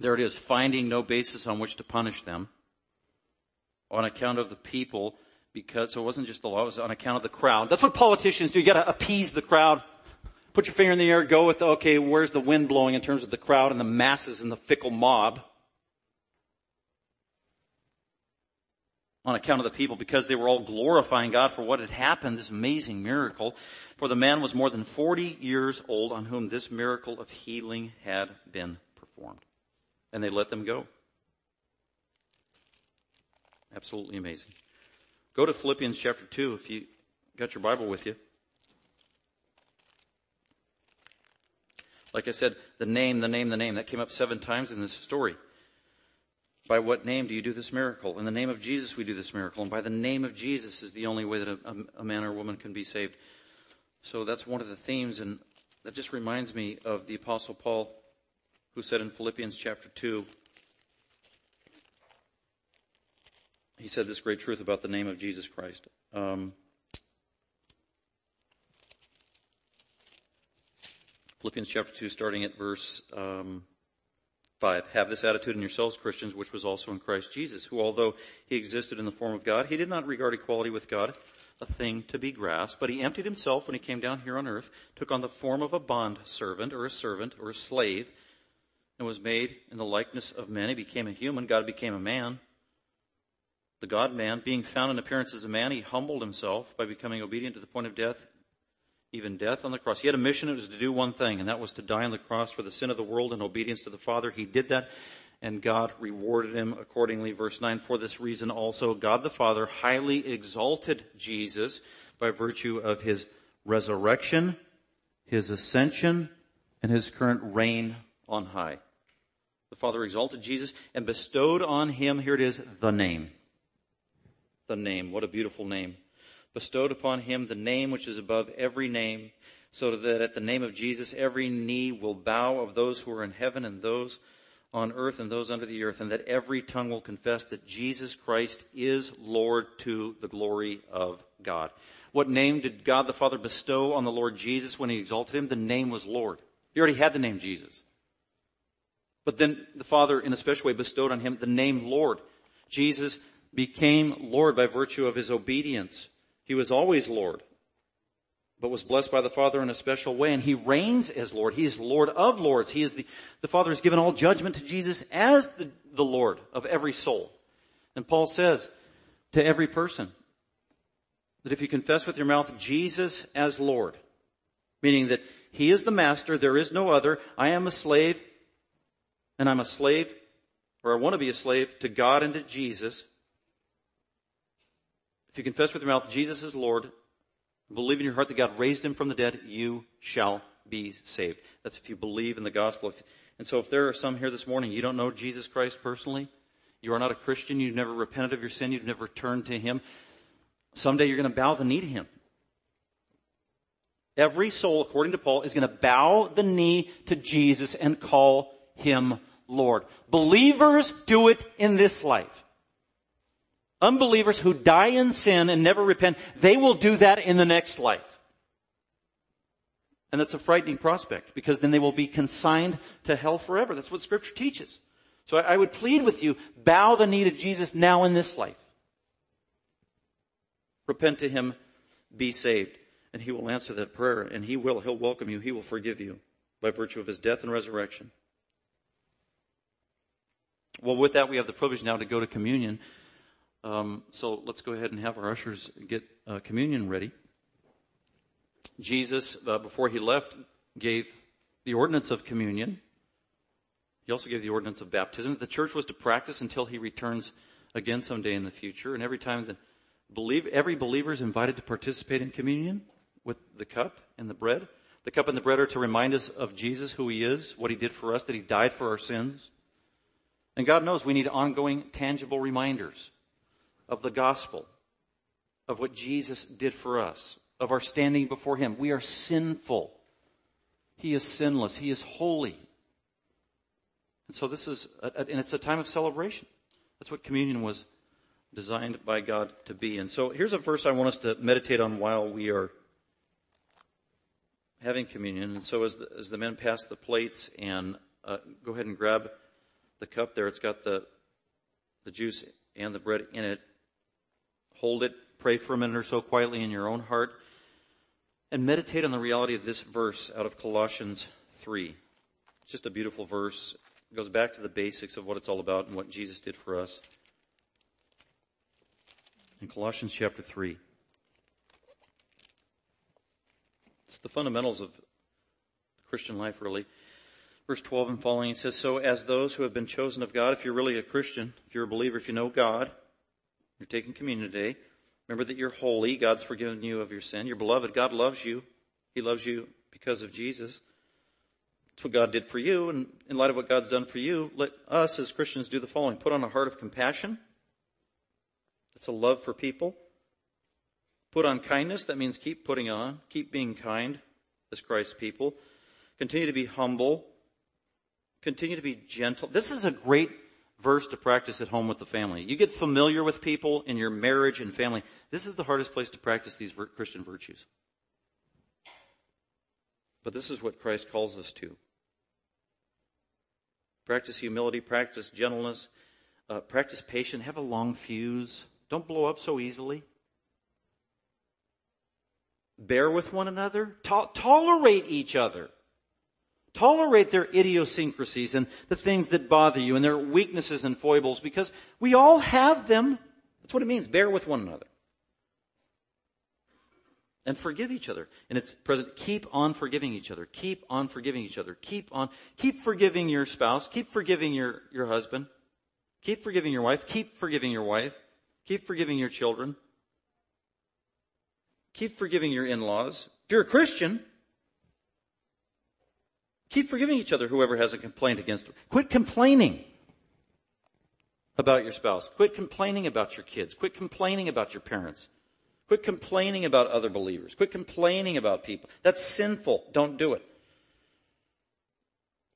There it is, finding no basis on which to punish them on account of the people because, so it wasn't just the law, it was on account of the crowd. That's what politicians do. You gotta appease the crowd. Put your finger in the air, go with, okay, where's the wind blowing in terms of the crowd and the masses and the fickle mob. on account of the people because they were all glorifying God for what had happened, this amazing miracle. For the man was more than 40 years old on whom this miracle of healing had been performed. And they let them go. Absolutely amazing. Go to Philippians chapter 2 if you got your Bible with you. Like I said, the name, the name, the name, that came up seven times in this story. By what name do you do this miracle? In the name of Jesus we do this miracle. And by the name of Jesus is the only way that a, a man or woman can be saved. So that's one of the themes and that just reminds me of the apostle Paul who said in Philippians chapter 2, he said this great truth about the name of Jesus Christ. Um, Philippians chapter 2, starting at verse um, 5. Have this attitude in yourselves, Christians, which was also in Christ Jesus, who, although he existed in the form of God, he did not regard equality with God a thing to be grasped, but he emptied himself when he came down here on earth, took on the form of a bond servant, or a servant, or a slave, and was made in the likeness of men. He became a human. God became a man. The God man, being found in appearance as a man, he humbled himself by becoming obedient to the point of death, even death on the cross. He had a mission, it was to do one thing, and that was to die on the cross for the sin of the world in obedience to the Father. He did that, and God rewarded him accordingly. Verse 9, for this reason also, God the Father highly exalted Jesus by virtue of his resurrection, his ascension, and his current reign on high. The Father exalted Jesus and bestowed on him, here it is, the name. The name. What a beautiful name bestowed upon him the name which is above every name, so that at the name of Jesus every knee will bow of those who are in heaven and those on earth and those under the earth, and that every tongue will confess that Jesus Christ is Lord to the glory of God. What name did God the Father bestow on the Lord Jesus when he exalted him? The name was Lord. He already had the name Jesus. But then the Father, in a special way, bestowed on him the name Lord. Jesus became Lord by virtue of his obedience he was always Lord, but was blessed by the Father in a special way, and he reigns as Lord. He is Lord of Lords. He is the, the Father has given all judgment to Jesus as the, the Lord of every soul. And Paul says to every person that if you confess with your mouth Jesus as Lord, meaning that he is the master, there is no other, I am a slave, and I'm a slave, or I want to be a slave to God and to Jesus, if you confess with your mouth Jesus is Lord, believe in your heart that God raised him from the dead, you shall be saved. That's if you believe in the gospel. And so if there are some here this morning, you don't know Jesus Christ personally, you are not a Christian, you've never repented of your sin, you've never turned to him, someday you're going to bow the knee to him. Every soul, according to Paul, is going to bow the knee to Jesus and call him Lord. Believers do it in this life. Unbelievers who die in sin and never repent, they will do that in the next life. And that's a frightening prospect because then they will be consigned to hell forever. That's what scripture teaches. So I, would plead with you, bow the knee to Jesus now in this life. Repent to Him, be saved. And He will answer that prayer and He will, He'll welcome you, He will forgive you by virtue of His death and resurrection. Well, with that, we have the privilege now to go to communion. Um, so let's go ahead and have our ushers get uh, communion ready. Jesus, uh, before he left, gave the ordinance of communion. He also gave the ordinance of baptism that the church was to practice until he returns again someday in the future. And every time the believe, every believer is invited to participate in communion with the cup and the bread. The cup and the bread are to remind us of Jesus, who he is, what he did for us, that he died for our sins. And God knows we need ongoing, tangible reminders of the gospel, of what Jesus did for us, of our standing before Him. We are sinful. He is sinless. He is holy. And so this is, a, and it's a time of celebration. That's what communion was designed by God to be. And so here's a verse I want us to meditate on while we are having communion. And so as the, as the men pass the plates and uh, go ahead and grab the cup there, it's got the, the juice and the bread in it. Hold it, pray for a minute or so quietly in your own heart, and meditate on the reality of this verse out of Colossians 3. It's just a beautiful verse. It goes back to the basics of what it's all about and what Jesus did for us. In Colossians chapter 3. It's the fundamentals of Christian life, really. Verse 12 and following, it says, So as those who have been chosen of God, if you're really a Christian, if you're a believer, if you know God, you're taking communion today, remember that you're holy. God's forgiven you of your sin. You're beloved. God loves you. He loves you because of Jesus. It's what God did for you. And in light of what God's done for you, let us as Christians do the following. Put on a heart of compassion. That's a love for people. Put on kindness. That means keep putting on. Keep being kind as Christ's people. Continue to be humble. Continue to be gentle. This is a great verse to practice at home with the family. You get familiar with people in your marriage and family. This is the hardest place to practice these Christian virtues. But this is what Christ calls us to. Practice humility, practice gentleness, uh, practice patience, have a long fuse. Don't blow up so easily. Bear with one another. To- tolerate each other. Tolerate their idiosyncrasies and the things that bother you and their weaknesses and foibles because we all have them. That's what it means. Bear with one another and forgive each other. And it's present, keep on forgiving each other. Keep on forgiving each other. Keep on, keep forgiving your spouse. Keep forgiving your, your husband. Keep forgiving your wife. Keep forgiving your wife. Keep forgiving your children. Keep forgiving your in-laws. If you're a Christian, keep forgiving each other, whoever has a complaint against them. Quit complaining about your spouse. Quit complaining about your kids. Quit complaining about your parents. Quit complaining about other believers. Quit complaining about people. That's sinful. Don't do it.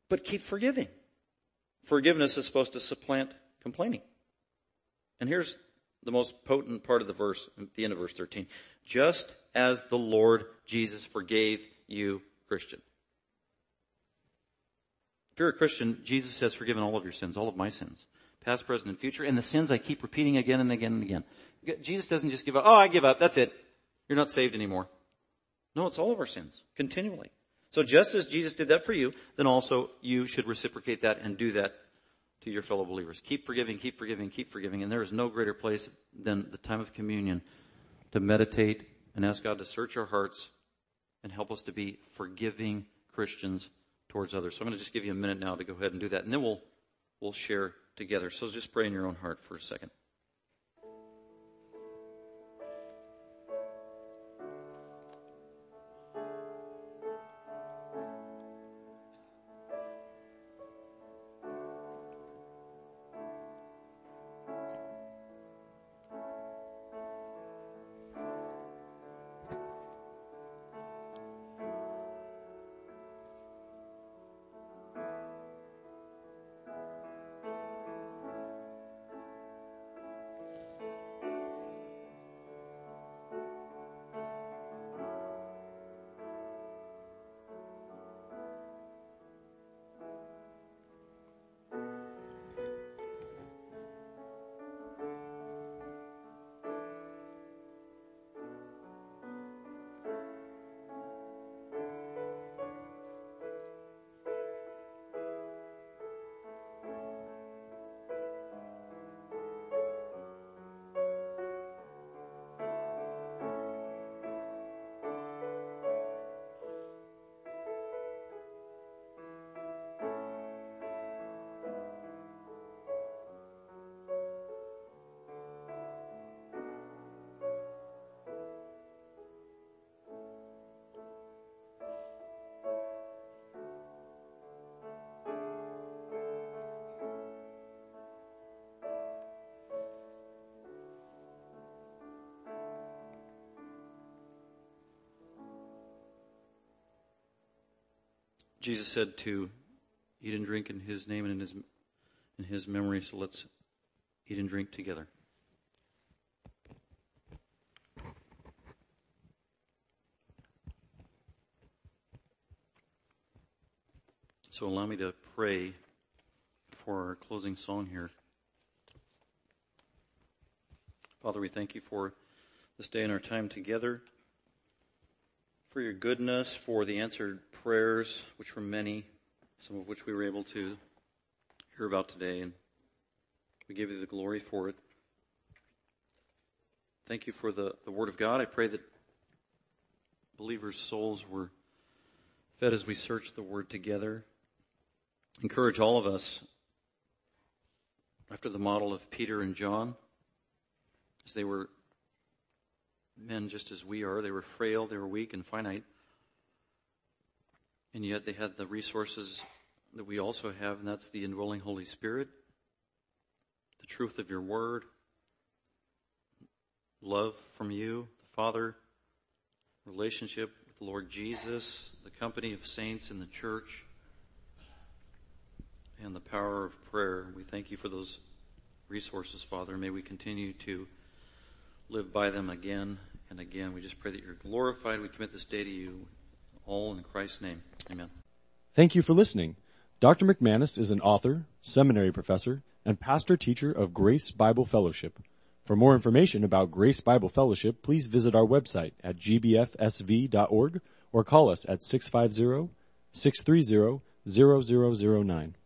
But keep forgiving. Forgiveness is supposed to supplant complaining. And here's the most potent part of the verse, at the end of verse 13. Just as the Lord Jesus forgave you, Christian. If you're a Christian, Jesus has forgiven all of your sins, all of my sins, past, present, and future, and the sins I keep repeating again and again and again. Jesus doesn't just give up. Oh, I give up. That's it. You're not saved anymore. No, it's all of our sins, continually. So just as Jesus did that for you, then also you should reciprocate that and do that to your fellow believers. Keep forgiving, keep forgiving, keep forgiving. And there is no greater place than the time of communion to meditate and ask God to search our hearts and help us to be forgiving Christians towards others. So I'm going to just give you a minute now to go ahead and do that. And then we'll, we'll share together. So just pray in your own heart for a second. Jesus said to eat and drink in his name and in his, in his memory, so let's eat and drink together. So allow me to pray for our closing song here. Father, we thank you for this day and our time together, for your goodness, for the answered prayers, which were many, some of which we were able to hear about today, and we give you the glory for it. Thank you for the, the Word of God. I pray that believers' souls were fed as we searched the Word together. Encourage all of us after the model of Peter and John, as they were men just as we are. They were frail, they were weak and finite. And yet they had the resources that we also have, and that's the indwelling Holy Spirit, the truth of your word, love from you, the Father, relationship with the Lord Jesus, the company of saints in the church, and the power of prayer. We thank you for those resources, Father. May we continue to live by them again and again. We just pray that you're glorified. We commit this day to you, all in Christ's name. Amen. Thank you for listening. Dr. McManus is an author, seminary professor, and pastor teacher of Grace Bible Fellowship. For more information about Grace Bible Fellowship, please visit our website at gbfsv.org or call us at 650 630 0009.